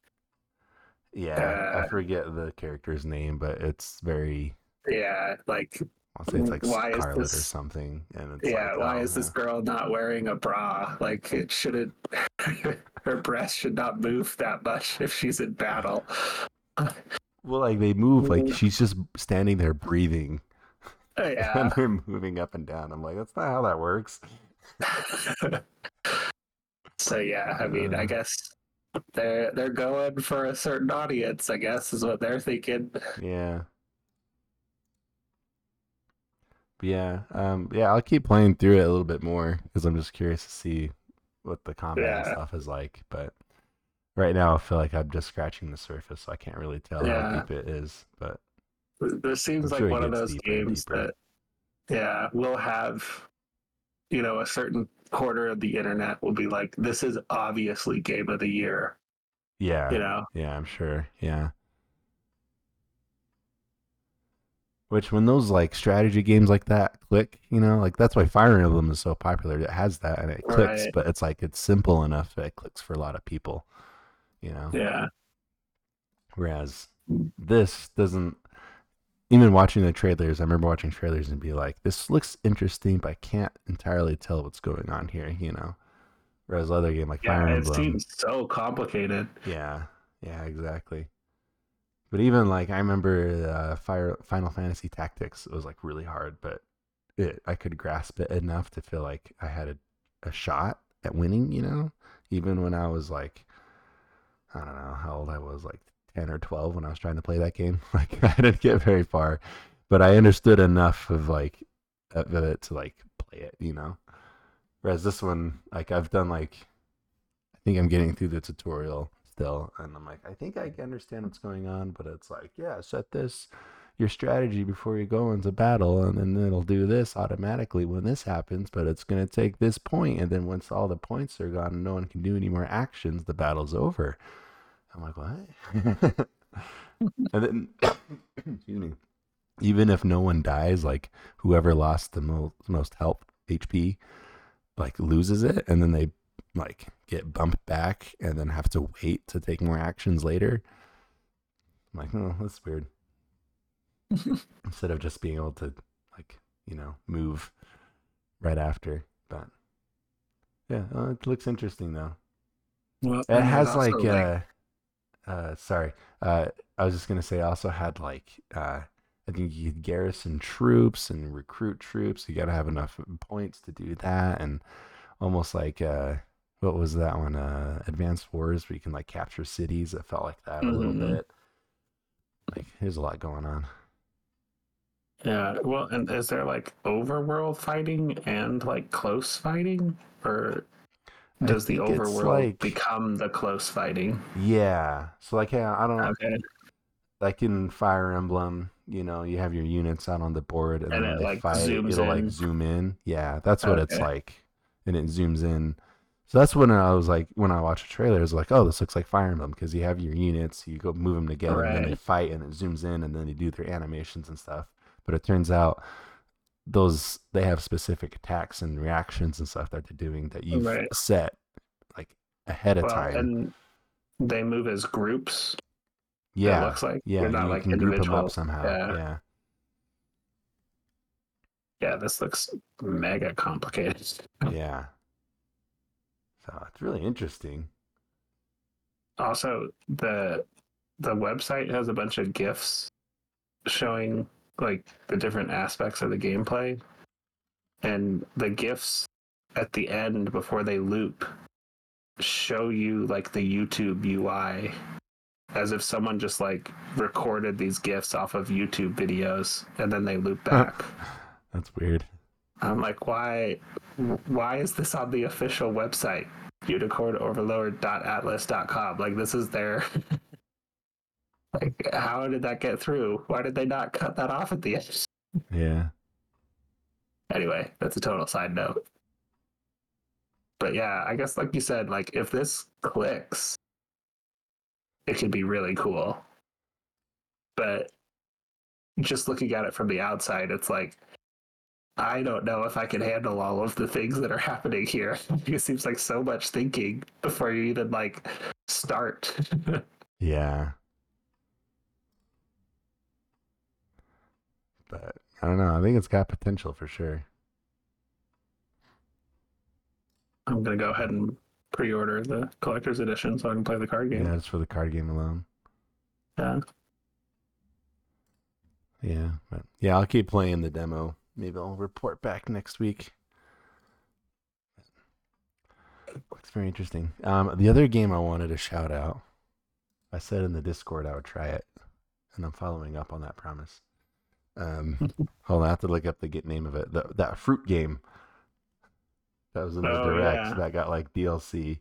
Yeah. I uh, forget the character's name, but it's very. Yeah, like I'll say it's like Why is Scarlet or something, and it's yeah, like, why oh, is this girl not wearing a bra? Like it shouldn't her breast should not move that much if she's in battle. Well, like they move, like Mm. she's just standing there breathing, and yeah. they're moving up and down. I'm like, that's not how that works. so yeah, I mean, I Uh. guess they're they're going for a certain audience, I guess is what they're thinking. Yeah. But yeah, um, yeah, I'll keep playing through it a little bit more because I'm just curious to see what the combat and Yeah. stuff is like. But right now, I feel like I'm just scratching the surface, so I can't really tell Yeah. how deep it is. But There seems I'm like sure one of those games that yeah, will have you know, a certain quarter of the internet will be like, this is obviously game of the year. Yeah. You know, Yeah, I'm sure. Yeah. Which when those like strategy games like that click, you know, like that's why Fire Emblem is so popular. It has that and it clicks, Right. but it's like it's simple enough that it clicks for a lot of people. You know? yeah, Whereas this doesn't even watching the trailers, I remember watching trailers and be like, this looks interesting, but I can't entirely tell what's going on here, you know. Whereas other game like Fire yeah. It Emblem. seems so complicated. Yeah, yeah, exactly. But even like I remember uh, Fire Final Fantasy Tactics it was like really hard, but it I could grasp it enough to feel like I had a, a shot at winning. You know, even when I was like, I don't know how old I was, like ten or twelve when I was trying to play that game. Like I didn't get very far, but I understood enough of like of it to like play it. You know, whereas this one, like I've done like I think I'm getting through the tutorial still, and I'm like, I think I understand what's going on, but it's like, yeah, set this your strategy before you go into battle, and then it'll do this automatically when this happens, but it's gonna take this point, and then once all the points are gone no one can do any more actions, the battle's over. I'm like, what? and then, excuse me. Even if no one dies, like whoever lost the most most health HP, like loses it, and then they like get bumped back and then have to wait to take more actions later. I'm like, oh, that's weird. Instead of just being able to like, you know, move right after. But yeah, uh, it looks interesting though. Well, It has like, uh uh sorry. Uh I was just gonna say it also had like uh I think you could garrison troops and recruit troops. You gotta have enough points to do that and almost like uh what was that one? Uh Advanced Wars where you can like capture cities. It felt like that a little Mhm. bit. Like there's a lot going on. Yeah. Well, and is there like overworld fighting and like close fighting, or I does the overworld like- become the close fighting? Yeah. So like yeah, I don't know Okay. like in Fire Emblem, you know, you have your units out on the board, and, And then they like, fight, zooms it'll like zoom in. Yeah, that's what it's like, and it zooms in. So that's when I was like, when I watched the trailer, I was like, oh, this looks like Fire Emblem because you have your units, you go move them together, and then they fight, and it zooms in, and then they do their animations and stuff. But it turns out those they have specific attacks and reactions and stuff that they're doing that you've Right. set like ahead of Well, time. and they move as groups. Yeah, it looks like yeah, They're not you like can group them up somehow. Yeah. yeah. Yeah. This looks mega complicated. yeah. So it's really interesting. Also, the the website has a bunch of gifs showing like the different aspects of the gameplay, and the gifs at the end before they loop show you like the YouTube UI as if someone just like recorded these gifs off of YouTube videos and then they loop back. That's weird. I'm like, why why is this on the official website? unicornoverlord.atlus.com. Like this is their like how did that get through? Why did they not cut that off at the end? Yeah. Anyway, that's a total side note. But yeah, I guess like you said, like if this clicks, it could be really cool. But just looking at it from the outside, it's like I don't know if I can handle all of the things that are happening here. it seems like so much thinking before you even like start. Yeah. But I don't know. I think it's got potential for sure. I'm gonna go ahead and pre-order the collector's edition so I can play the card game. Yeah, just for the card game alone. Yeah. Yeah. But yeah, I'll keep playing the demo. Maybe I'll report back next week. It's very interesting. Um, the other game I wanted to shout out, I said in the Discord I would try it, and I'm following up on that promise. Um, hold on, I have to look up the get name of it. The, that fruit game that was in the Oh, direct yeah. that got like DLC,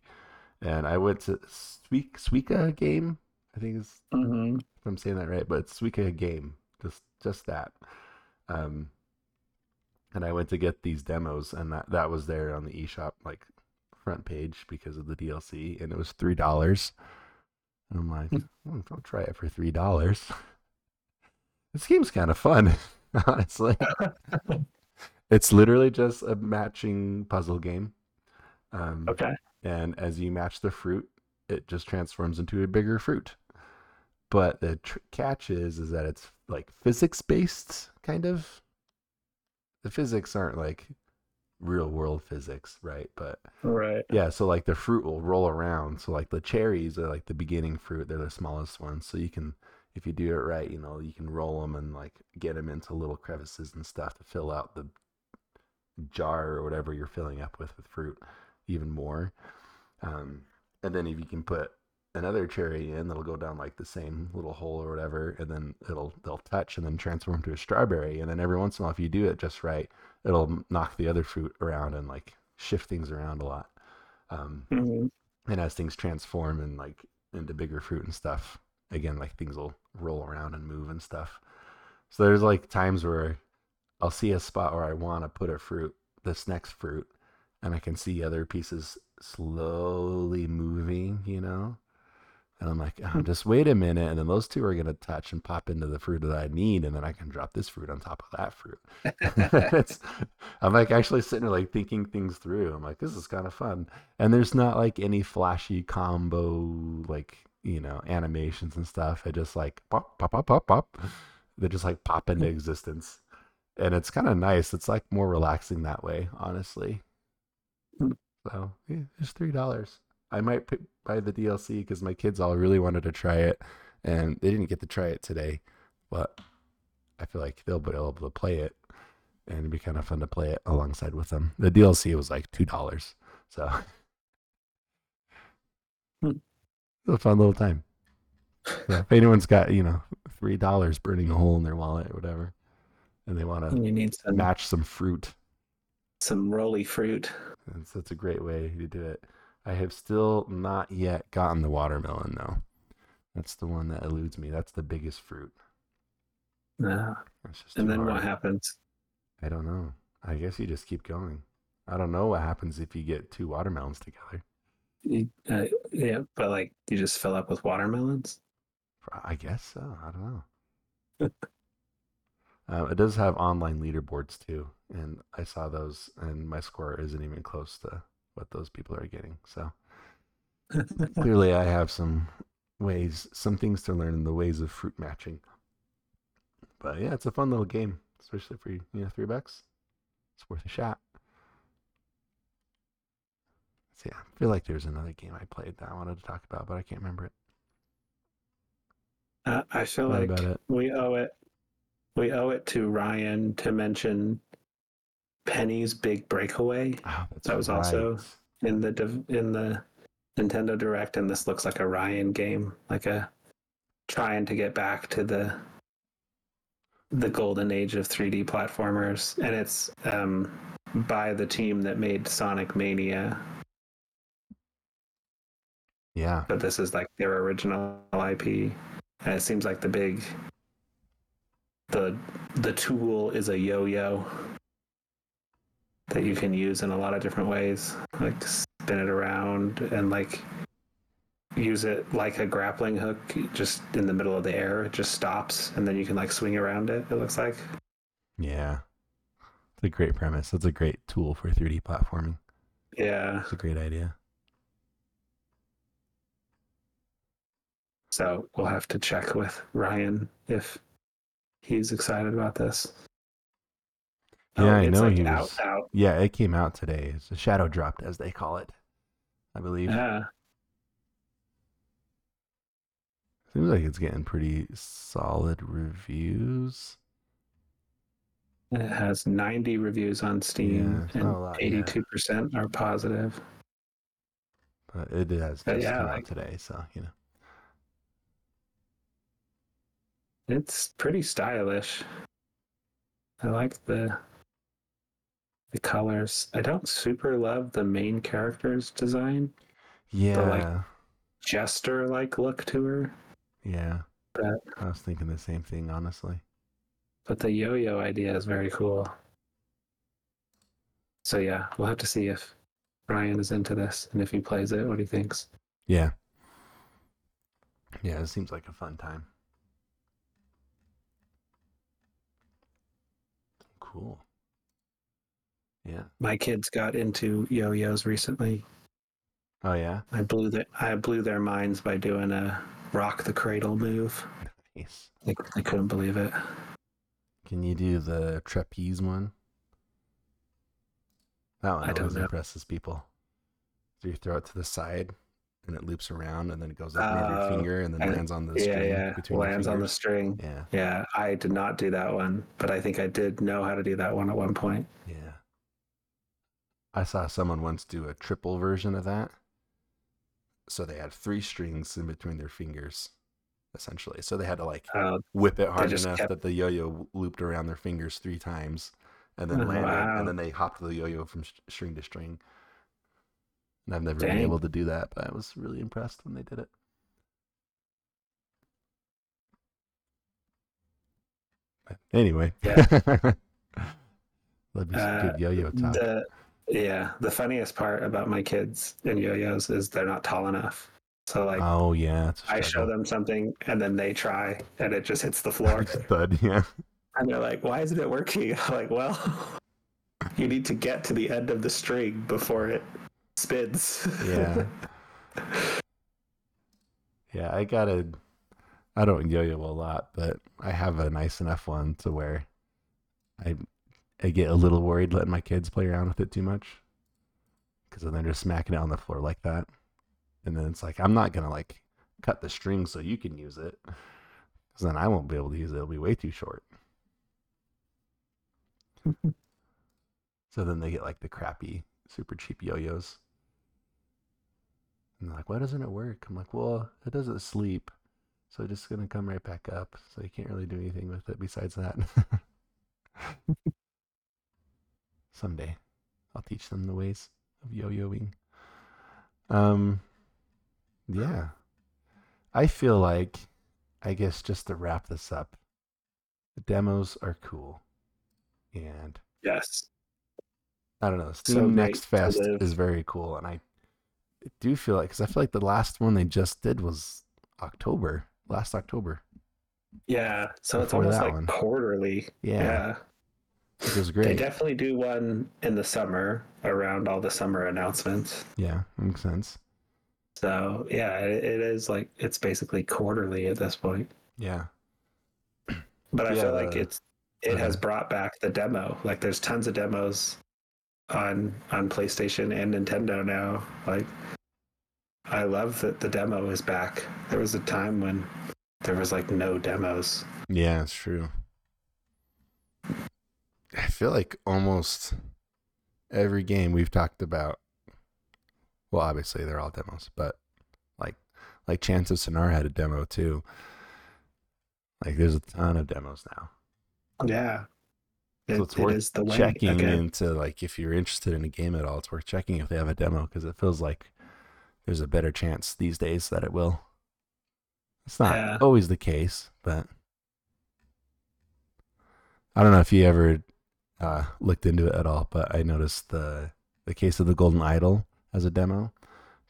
and I went to Suika, Suika game. I think is hmm if I'm saying that right, but it's Suika game, just just that. Um, and I went to get these demos, and that that was there on the eShop like front page because of the DLC, and it was three dollars. And I'm like, "Hmm, I'll try it for three dollars. This game's kind of fun, honestly. it's literally just a matching puzzle game. Um, Okay. and as you match the fruit, it just transforms into a bigger fruit. But the tr- catch is, is that it's like physics based, kind of. The physics aren't like real world physics, right? But Right. yeah, so like the fruit will roll around. So like the cherries are like the beginning fruit; they're the smallest ones. So you can, if you do it right, you know, you can roll them and like get them into little crevices and stuff to fill out the jar or whatever you're filling up with with fruit even more. Um, and then if you can put another cherry in, that'll go down like the same little hole or whatever, and then it'll they'll touch and then transform to a strawberry. And then every once in a while, if you do it just right, it'll knock the other fruit around and like shift things around a lot. Um, Mhm. and as things transform and like into bigger fruit and stuff, again, like things will roll around and move and stuff. So there's like times where I'll see a spot where I want to put a fruit, this next fruit, and I can see other pieces slowly moving, you know? And I'm like, oh, just wait a minute. And then those two are going to touch and pop into the fruit that I need. And then I can drop this fruit on top of that fruit. it's, I'm like actually sitting there like thinking things through. I'm like, this is kind of fun. And there's not like any flashy combo, like, you know, animations and stuff. It just like pop, pop, pop, pop, pop. They just like pop into mm. existence. And it's kind of nice. It's like more relaxing that way, honestly. Hmm. So yeah, it's three dollars. I might pick, buy the DLC because my kids all really wanted to try it, and they didn't get to try it today. But I feel like they'll be able to play it, and it'd be kind of fun to play it alongside with them. The DLC was like two dollars, so Hmm. a fun little time. So if anyone's got you know three dollars burning a hole in their wallet or whatever, and they want to You need some match some fruit, some roly fruit. that's, that's a great way to do it. I have still not yet gotten the watermelon though. That's the one that eludes me. That's the biggest fruit. Just and then what happens? I don't know. I guess you just keep going. I don't know what happens if you get two watermelons together. Uh, yeah, but like you just fill up with watermelons. I guess so. I don't know. uh, it does have online leaderboards too, and I saw those, and my score isn't even close to what those people are getting. So clearly, I have some ways, some things to learn in the ways of fruit matching. But yeah, it's a fun little game, especially for you know three bucks. It's worth a shot. So yeah, I feel like there's another game I played that I wanted to talk about, but I can't remember it. Uh, I feel What like we owe it. We owe it to Ryan to mention Penny's big breakaway. Oh, That was also- in the in the Nintendo Direct, and this looks like a Ryan game, like a trying to get back to the the golden age of 3D platformers, and it's um, by the team that made Sonic Mania, Yeah, but this is like their original IP, and it seems like the big the the tool is a yo-yo that you can use in a lot of different ways, like spin it around and like use it like a grappling hook, just in the middle of the air. It just stops, and then you can like swing around it. It looks like. yeah. It's a great premise. It's a great tool for 3D platforming. Yeah. It's a great idea. So we'll have to check with Ryan if he's excited about this. Oh, yeah, Oh, I it's know like he was. out. Yeah, it came out today. It's a shadow dropped, as they call it, I believe. Yeah. Seems like it's getting pretty solid reviews. It has 90 reviews on Steam, Yeah, it's not a and lot, 82% are positive. But it has just yeah, come like- out today, so you know. It's pretty stylish. I like the the colors. I don't super love the main character's design. Yeah, The, like- Jester like look to her, yeah. But- I was thinking the same thing, honestly. but the yo-yo idea is very cool. So yeah, we'll have to see if Ryan is into this and if he plays it, what he thinks. Yeah. Yeah, it seems like a fun time. Cool. Yeah. My kids got into yo-yos recently. Oh yeah. I blew the, I blew their minds by doing a rock the cradle move. Nice. They, they couldn't believe it. Can you do the trapeze one? That one I always know. impresses people. So you throw it to the side and it loops around and then it goes up near your Oh, finger and then lands on the yeah, string yeah. between Lands on the string. Yeah, Yeah, I did not do that one, but I think I did know how to do that one at one point. yeah. I saw someone once do a triple version of that. So they had three strings in between their fingers, essentially. So they had to like Uh, whip it hard enough kept- that the yo-yo looped around their fingers three times, and then Oh, landed, wow. and then they hopped the yo-yo from sh- string to string. And I've never Dang. been able to do that, but I was really impressed when they did it. But anyway, Yeah. that'd be some Uh, good yo-yo talk. the yeah, the funniest part about my kids and yo-yos is they're not tall enough. So like oh yeah, I show them something and then they try and it just hits the floor. Thud, yeah. and they're like, "Why isn't it working?" I'm like, "Well, you need to get to the end of the string before it spins." Yeah. Yeah, I gotta. I don't yo-yo a lot, but I have a nice enough one to where I I get a little worried letting my kids play around with it too much because then they're just smacking it on the floor like that, and then it's like I'm not gonna like cut the string so you can use it, because then I won't be able to use it. It'll be way too short. so then they get like the crappy, super cheap yo-yos. And they're like, why doesn't it work? I'm like, well, it doesn't sleep. So it's just going to come right back up. So you can't really do anything with it besides that. Someday I'll teach them the ways of yo yoing. Um, yeah. I feel like, I guess just to wrap this up, the demos are cool. And yes. I don't know. So Steam great Next Fest is very cool, and I do feel like because I feel like the last one they just did was October, last October. Yeah. So it's almost like one. quarterly. Yeah, yeah. It was They definitely do one in the summer around all the summer announcements. yeah, makes sense. So yeah, it, it is like it's basically quarterly at this point. Yeah, But I Yeah, feel like it's it has brought back the demo. Like there's tons of demos on on PlayStation and Nintendo now. Like I love that the demo is back. There was a time when there was like no demos. yeah, it's true. I feel like almost every game we've talked about. Well, obviously they're all demos, but like like Chants of Sennaar had a demo too. Like there's a ton of demos now. Yeah. It, So it's it worth the way checking again. into like if you're interested in a game at all, it's worth checking if they have a demo because it feels like there's a better chance these days that it will. It's not Yeah. always the case, but I don't know if you ever uh, looked into it at all. But I noticed the the case of the Golden Idol as a demo,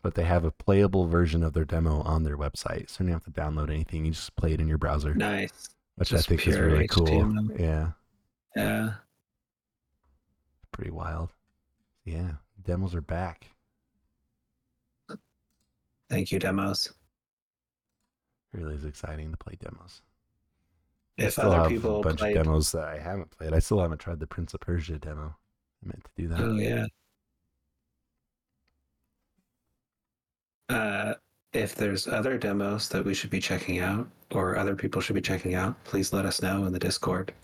but they have a playable version of their demo on their website, so you don't have to download anything. You just play it in your browser, Nice. which just I think is really cool. Yeah. Yeah. pretty wild. Yeah, demos are back. Thank you, demos. Really is exciting to play demos. I If still other have people a bunch played, of demos that I haven't played. I still haven't tried the Prince of Persia demo. I meant to do that. Oh yeah. Uh, if there's other demos that we should be checking out or other people should be checking out, please let us know in the Discord.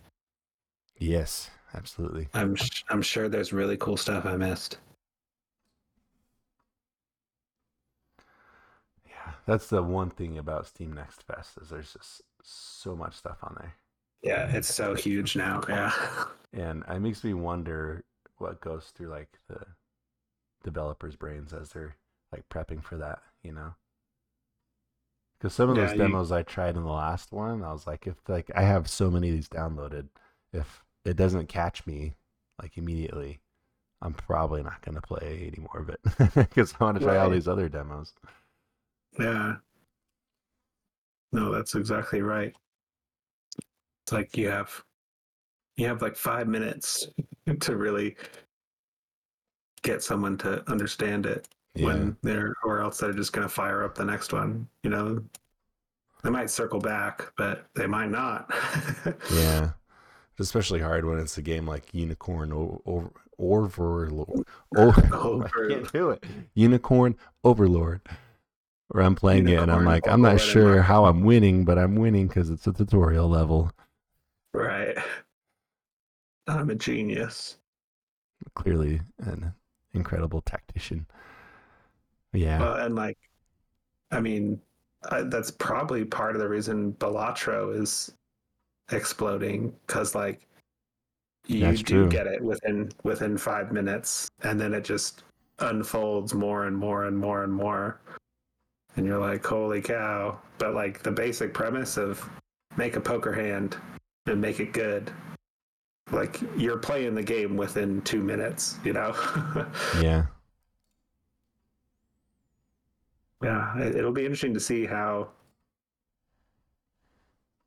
Yes, absolutely. I'm sh- I'm sure there's really cool stuff I missed. Yeah, that's the one thing about Steam Next Fest is there's just so much stuff on there, Yeah, it's so huge now. Yeah. and it makes me wonder what goes through like the developers' brains as they're like prepping for that. You know, because some of Yeah, those you- demos I tried in the last one, I was like, if like I have so many of these downloaded, if it doesn't catch me like immediately, I'm probably not going to play any more of it because I want to try all these other demos. Yeah. No, that's exactly right. It's like you have you have like five minutes to really get someone to understand it Yeah. when they're or else they're just gonna fire up the next one. You know, they might circle back, but they might not. Yeah. It's especially hard when it's a game like Unicorn or or Overlord. Oh, I can't do it. Unicorn Overlord. Where I'm playing it and I'm like, I'm not sure how I'm winning, but I'm winning because it's a tutorial level. right. I'm a genius. Clearly an incredible tactician. Yeah. Well, and like, I mean, I, that's probably part of the reason Balatro is exploding because like you That's do true. get it within within five minutes, and then it just unfolds more and more and more and more, and you're like, holy cow! But like the basic premise of make a poker hand and make it good. Like you're playing the game within two minutes, you know. yeah. Yeah, it- it'll be interesting to see how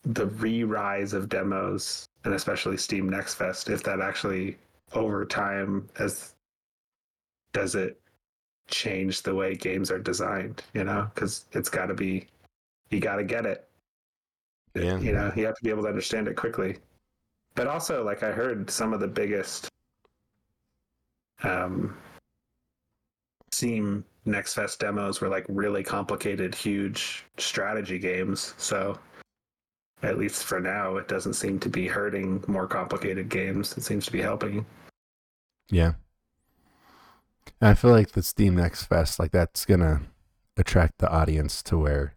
the re-rise of demos, and especially Steam Next Fest, if that actually over time as does it change the way games are designed? You know, because it's got to be, you got to get it. Yeah. You know, you have to be able to understand it quickly. But also, like I heard, some of the biggest um, Steam Next Fest demos were like really complicated, huge strategy games. So, at least for now, it doesn't seem to be hurting more complicated games. It seems to be helping. Yeah. And I feel like the Steam Next Fest, like that's gonna attract the audience to where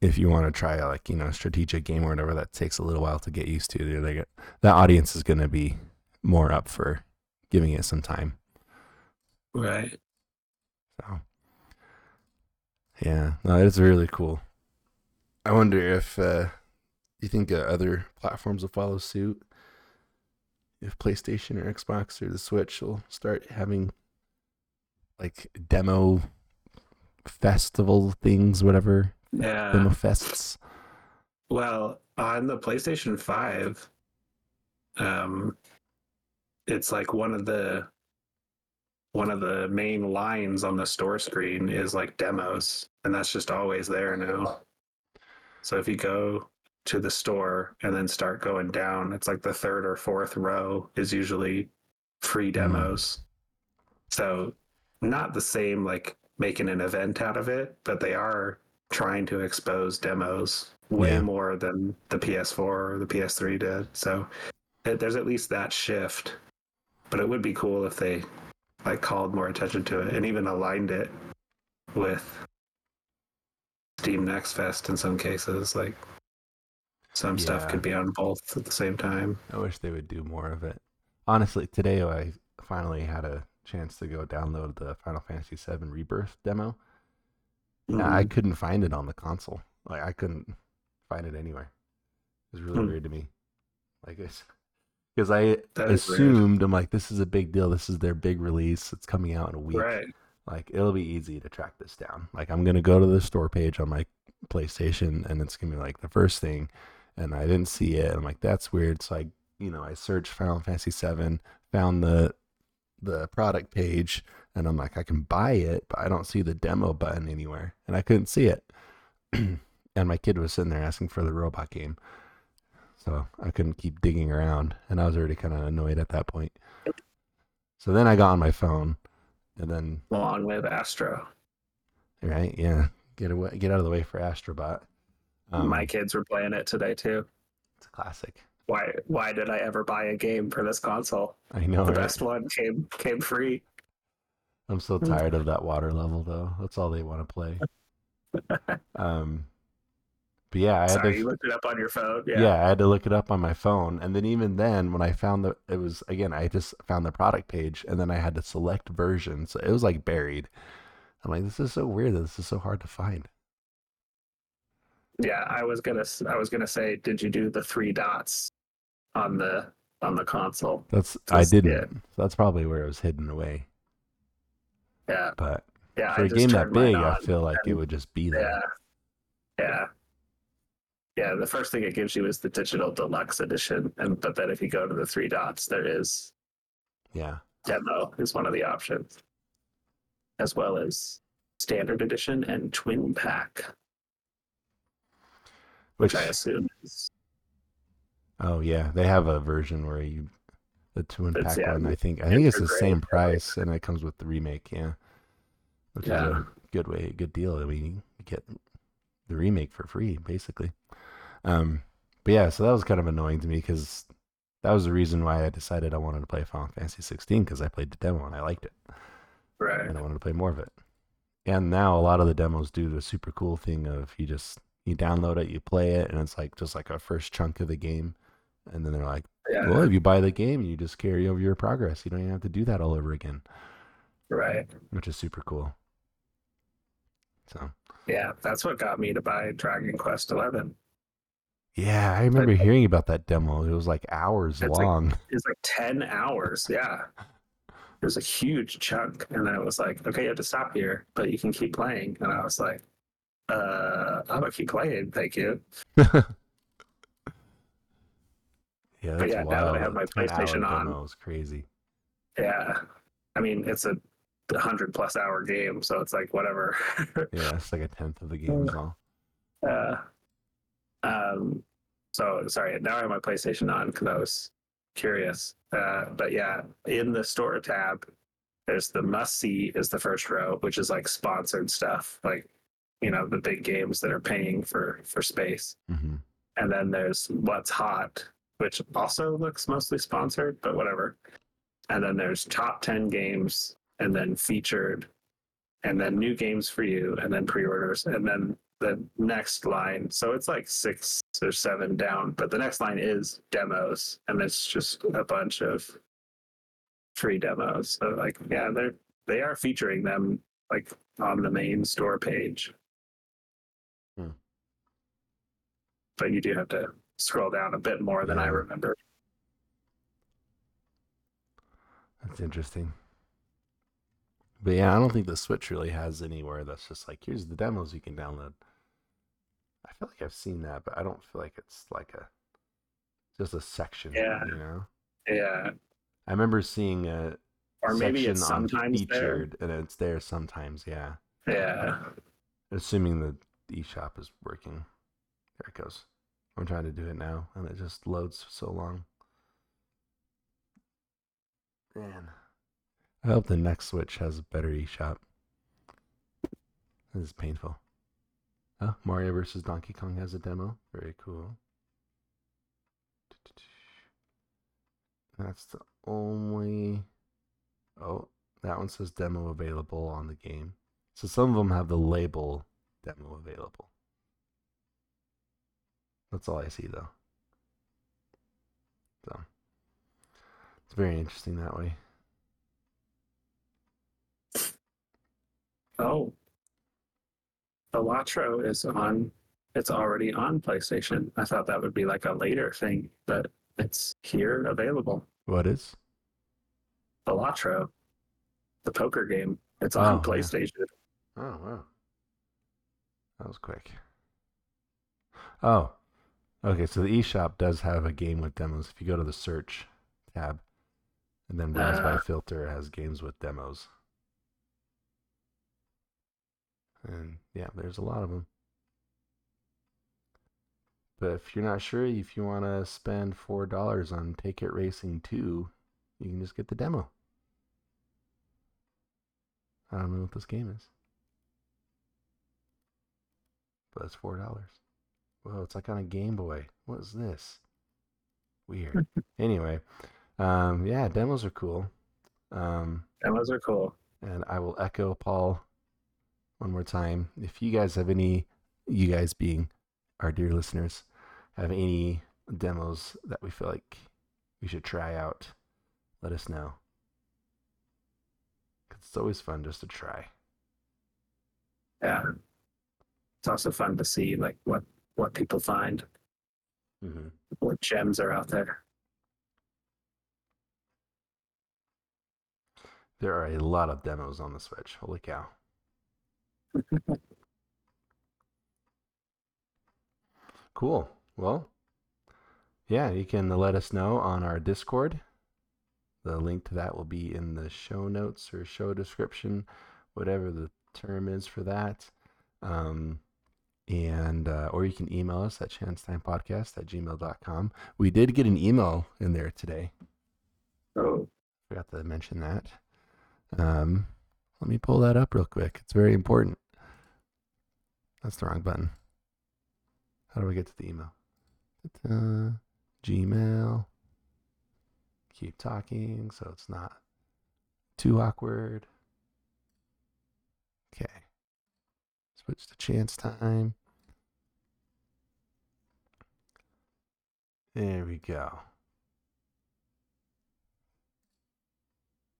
if you want to try like, you know, a strategic game or whatever that takes a little while to get used to, they get that audience is gonna be more up for giving it some time. Right. So yeah, no, it's really cool. I wonder if uh, you think uh, other platforms will follow suit. If PlayStation or Xbox or the Switch will start having like demo festival things, whatever Yeah. demo fests. Well, on the PlayStation 5, um, it's like one of the one of the main lines on the store screen is like demos, and that's just always there now. So if you go to the store and then start going down, it's like the third or fourth row is usually free demos. So not the same like making an event out of it, but they are trying to expose demos way Yeah. more than the PS4 or the PS3 did. So there's at least that shift. But it would be cool if they like called more attention to it and even aligned it with Steam Next Fest in some cases. Like some stuff could be on both at the same time. I wish they would do more of it. Honestly, today I finally had a chance to go download the Final Fantasy VII Rebirth demo. Yeah, I couldn't find it on the console. Like I couldn't find it anywhere. It was really Hmm. weird to me. Like it's because I is weird. assumed I'm like this is a big deal. This is their big release. It's coming out in a week. right. Like it'll be easy to track this down. Like I'm gonna go to the store page on my PlayStation and it's gonna be like the first thing, and I didn't see it. I'm like that's weird. So I you know I searched Final Fantasy VII, found the the product page, and I'm like I can buy it, but I don't see the demo button anywhere, and I couldn't see it. and my kid was sitting there asking for the robot game, so I couldn't keep digging around, and I was already kind of annoyed at that point. So then I got on my phone, and then Along with Astro. Right? Yeah. Get away. Get out of the way for Astrobot. Um, My kids were playing it today too. It's a classic. Why why did I ever buy a game for this console? I know. the right? best one came came free. I'm so tired of that water level, though. That's all they want to play. Um, but yeah, I had to. you looked it up on your phone. yeah. Yeah. I had to look it up on my phone, and then even then, when I found the, it was again, I just found the product page, and then I had to select version, so it was like buried. I'm like, this is so weird that this is so hard to find. Yeah, I was gonna s- I was gonna say, did you do the three dots on the on the console? That's I didn't. So that's probably where it was hidden away. Yeah, But yeah. for I a game that big, I feel like it would just be there. Yeah, yeah. yeah, the first thing it gives you is the digital deluxe edition, and but then if you go to the three dots, there is Yeah. demo is one of the options, as well as standard edition and twin pack, Which which I assume is oh yeah, they have a version where you the twin It's- pack yeah, one. I think I think it's the same price, and it comes with the remake. Yeah, which is a good way, good deal. I mean, you get the remake for free, basically. Um, but yeah, so that was kind of annoying to me because that was the reason why I decided I wanted to play Final Fantasy 16 because I played the demo and I liked it. right. and I wanted to play more of it. And now a lot of the demos do the super cool thing of you just you download it, you play it, and it's like just like a first chunk of the game, and then they're like, Yeah, well, if you buy the game, you just carry over your progress. You don't even have to do that all over again, right. which is super cool. So Yeah, that's what got me to buy Dragon Quest Eleven. yeah, I remember hearing about that demo. It was like hours It's like- long. It's like ten hours. Yeah, it was a huge chunk, and I was like, okay, you have to stop here, but you can keep playing. And I was like, uh, I'm gonna keep playing, thank you. yeah, that's yeah, now that I have my A 10 hour PlayStation on- demo is crazy. Yeah, I mean, it's a hundred plus hour game, so it's like whatever. Yeah, it's like a tenth of the game is all. uh, um, so sorry. Now I have my PlayStation on because I was curious. Uh, but yeah, in the store tab, there's the must see is the first row, which is like sponsored stuff, like you know the big games that are paying for for space. hmm And then there's what's hot, which also looks mostly sponsored, but whatever. And then there's top 10 games, and then featured, and then new games for you, and then pre orders, and then the next line. So it's like six or seven down, but the next line is demos, and it's just a bunch of free demos. So, like, yeah, they're they are featuring them like on the main store page. Hmm. But you do have to scroll down a bit more than I remember. That's interesting. But yeah, I don't think the Switch really has anywhere that's just like here's the demos you can download. I feel like I've seen that, but I don't feel like it's like a just a section. Yeah. You know? Yeah. I remember seeing a Or maybe section it's on sometimes there. featured and it's there sometimes, yeah. Yeah. Assuming the eShop is working. There it goes. I'm trying to do it now and it just loads so long. Man. I hope the next Switch has a better eShop. This is painful. Oh, Mario vs. Donkey Kong has a demo. Very cool. That's the only. Oh, that one says demo available on the game. So some of them have the label demo available. That's all I see though. So it's very interesting that way. Oh. Balatro is on it's already on PlayStation. I thought that would be like a later thing, but it's here available. What is? Balatro. The poker game. It's Oh, on yeah. PlayStation. Oh wow. That was quick. Oh. Okay, so the eShop does have a game with demos. If you go to the search tab and then browse by Ah. filter it has games with demos. And yeah, there's a lot of them. But if you're not sure if you want to spend four dollars on Take It Racing 2, you can just get the demo. I don't know what this game is. But it's four dollars. Whoa, it's like on a Game Boy. What is this? Weird. anyway, um, yeah, demos are cool. Um, Demos are cool. and I will echo Paul one more time. If you guys have any, you guys being our dear listeners, have any demos that we feel like we should try out, let us know. Cause it's always fun just to try. Yeah. It's also fun to see like what what people find, Mm-hmm. what gems are out there. There are a lot of demos on the Switch. Holy cow. cool. Well, yeah, you can let us know on our Discord. The link to that will be in the show notes or show description, whatever the term is for that. Um, and uh, or you can email us at chancetimepodcast at gmail.com. We did get an email in there today. Oh, Forgot to mention that. Um, let me pull that up real quick. It's very important. That's the wrong button. How do we get to the email? Ta-ta. Gmail. Keep talking so it's not too awkward. Switch to chance time. There we go.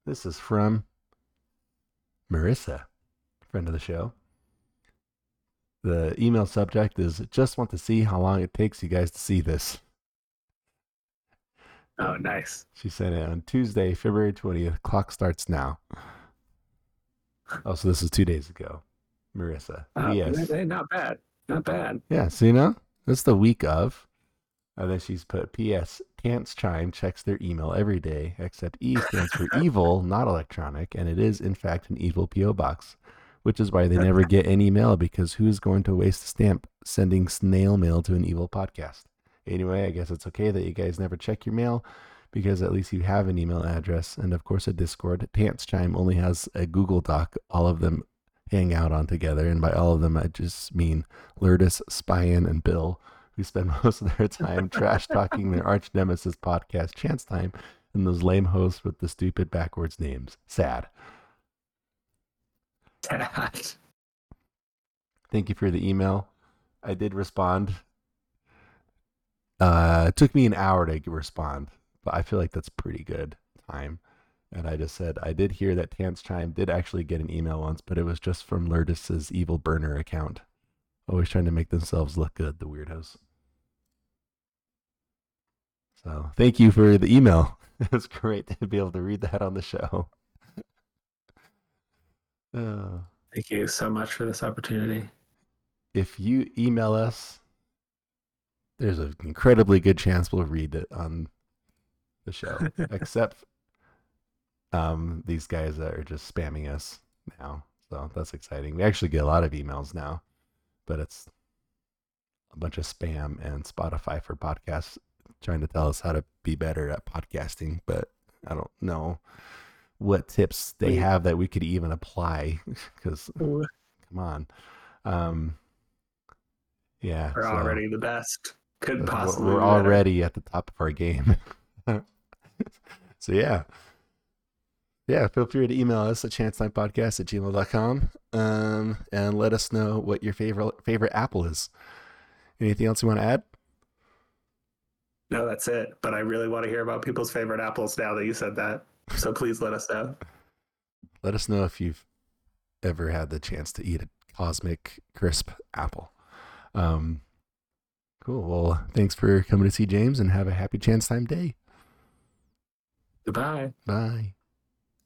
This is from Marissa, friend of the show. The email subject is just want to see how long it takes you guys to see this. oh, nice. She sent it on Tuesday, February 20th. Clock starts now. Oh, so this is two days ago. Marissa. Uh, yes. hey, not bad. Not bad. Yeah, so you know, that's the week of. And then she's put P.S. Tance Chime checks their email every day, except E stands for evil, not electronic, and it is, in fact, an evil P.O. box, which is why they never get any mail because who's going to waste a stamp sending snail mail to an evil podcast? Anyway, I guess it's okay that you guys never check your mail because at least you have an email address and, of course, a Discord. Tance Chime only has a Google Doc, all of them hang out on together. And by all of them, I just mean Lourdes, Spyan, and Bill, who spend most of their time trash talking their arch nemesis podcast, Chance Time, and those lame hosts with the stupid backwards names. Sad. Sad. Thank you for the email. I did respond. Uh, it took me an hour to respond, but I feel like that's pretty good time. And I just said I did hear that Tance Chime did actually get an email once, but it was just from Lourdes's evil burner account. Always trying to make themselves look good, the weirdos. So thank you for the email. It was great to be able to read that on the show. Uh, Thank you so much for this opportunity. if you email us, there's an incredibly good chance we'll read it on the show. Except um, these guys that are just spamming us now. So that's exciting. We actually get a lot of emails now, but it's a bunch of spam and Spotify for podcasts trying to tell us how to be better at podcasting, but I don't know what tips they have that we could even apply because come on. Um, yeah, so already the best. Could we're- possibly. we're already at the top of our game. so yeah. Yeah, feel free to email us at chancetimepodcast at gmail.com um, and let us know what your favorite favorite apple is. Anything else you want to add? No, that's it. But I really want to hear about people's favorite apples now that you said that. So please let us know. Let us know if you've ever had the chance to eat a cosmic crisp apple. Um, cool. Well, thanks for coming to see James and have a happy chance time day. Goodbye. Bye.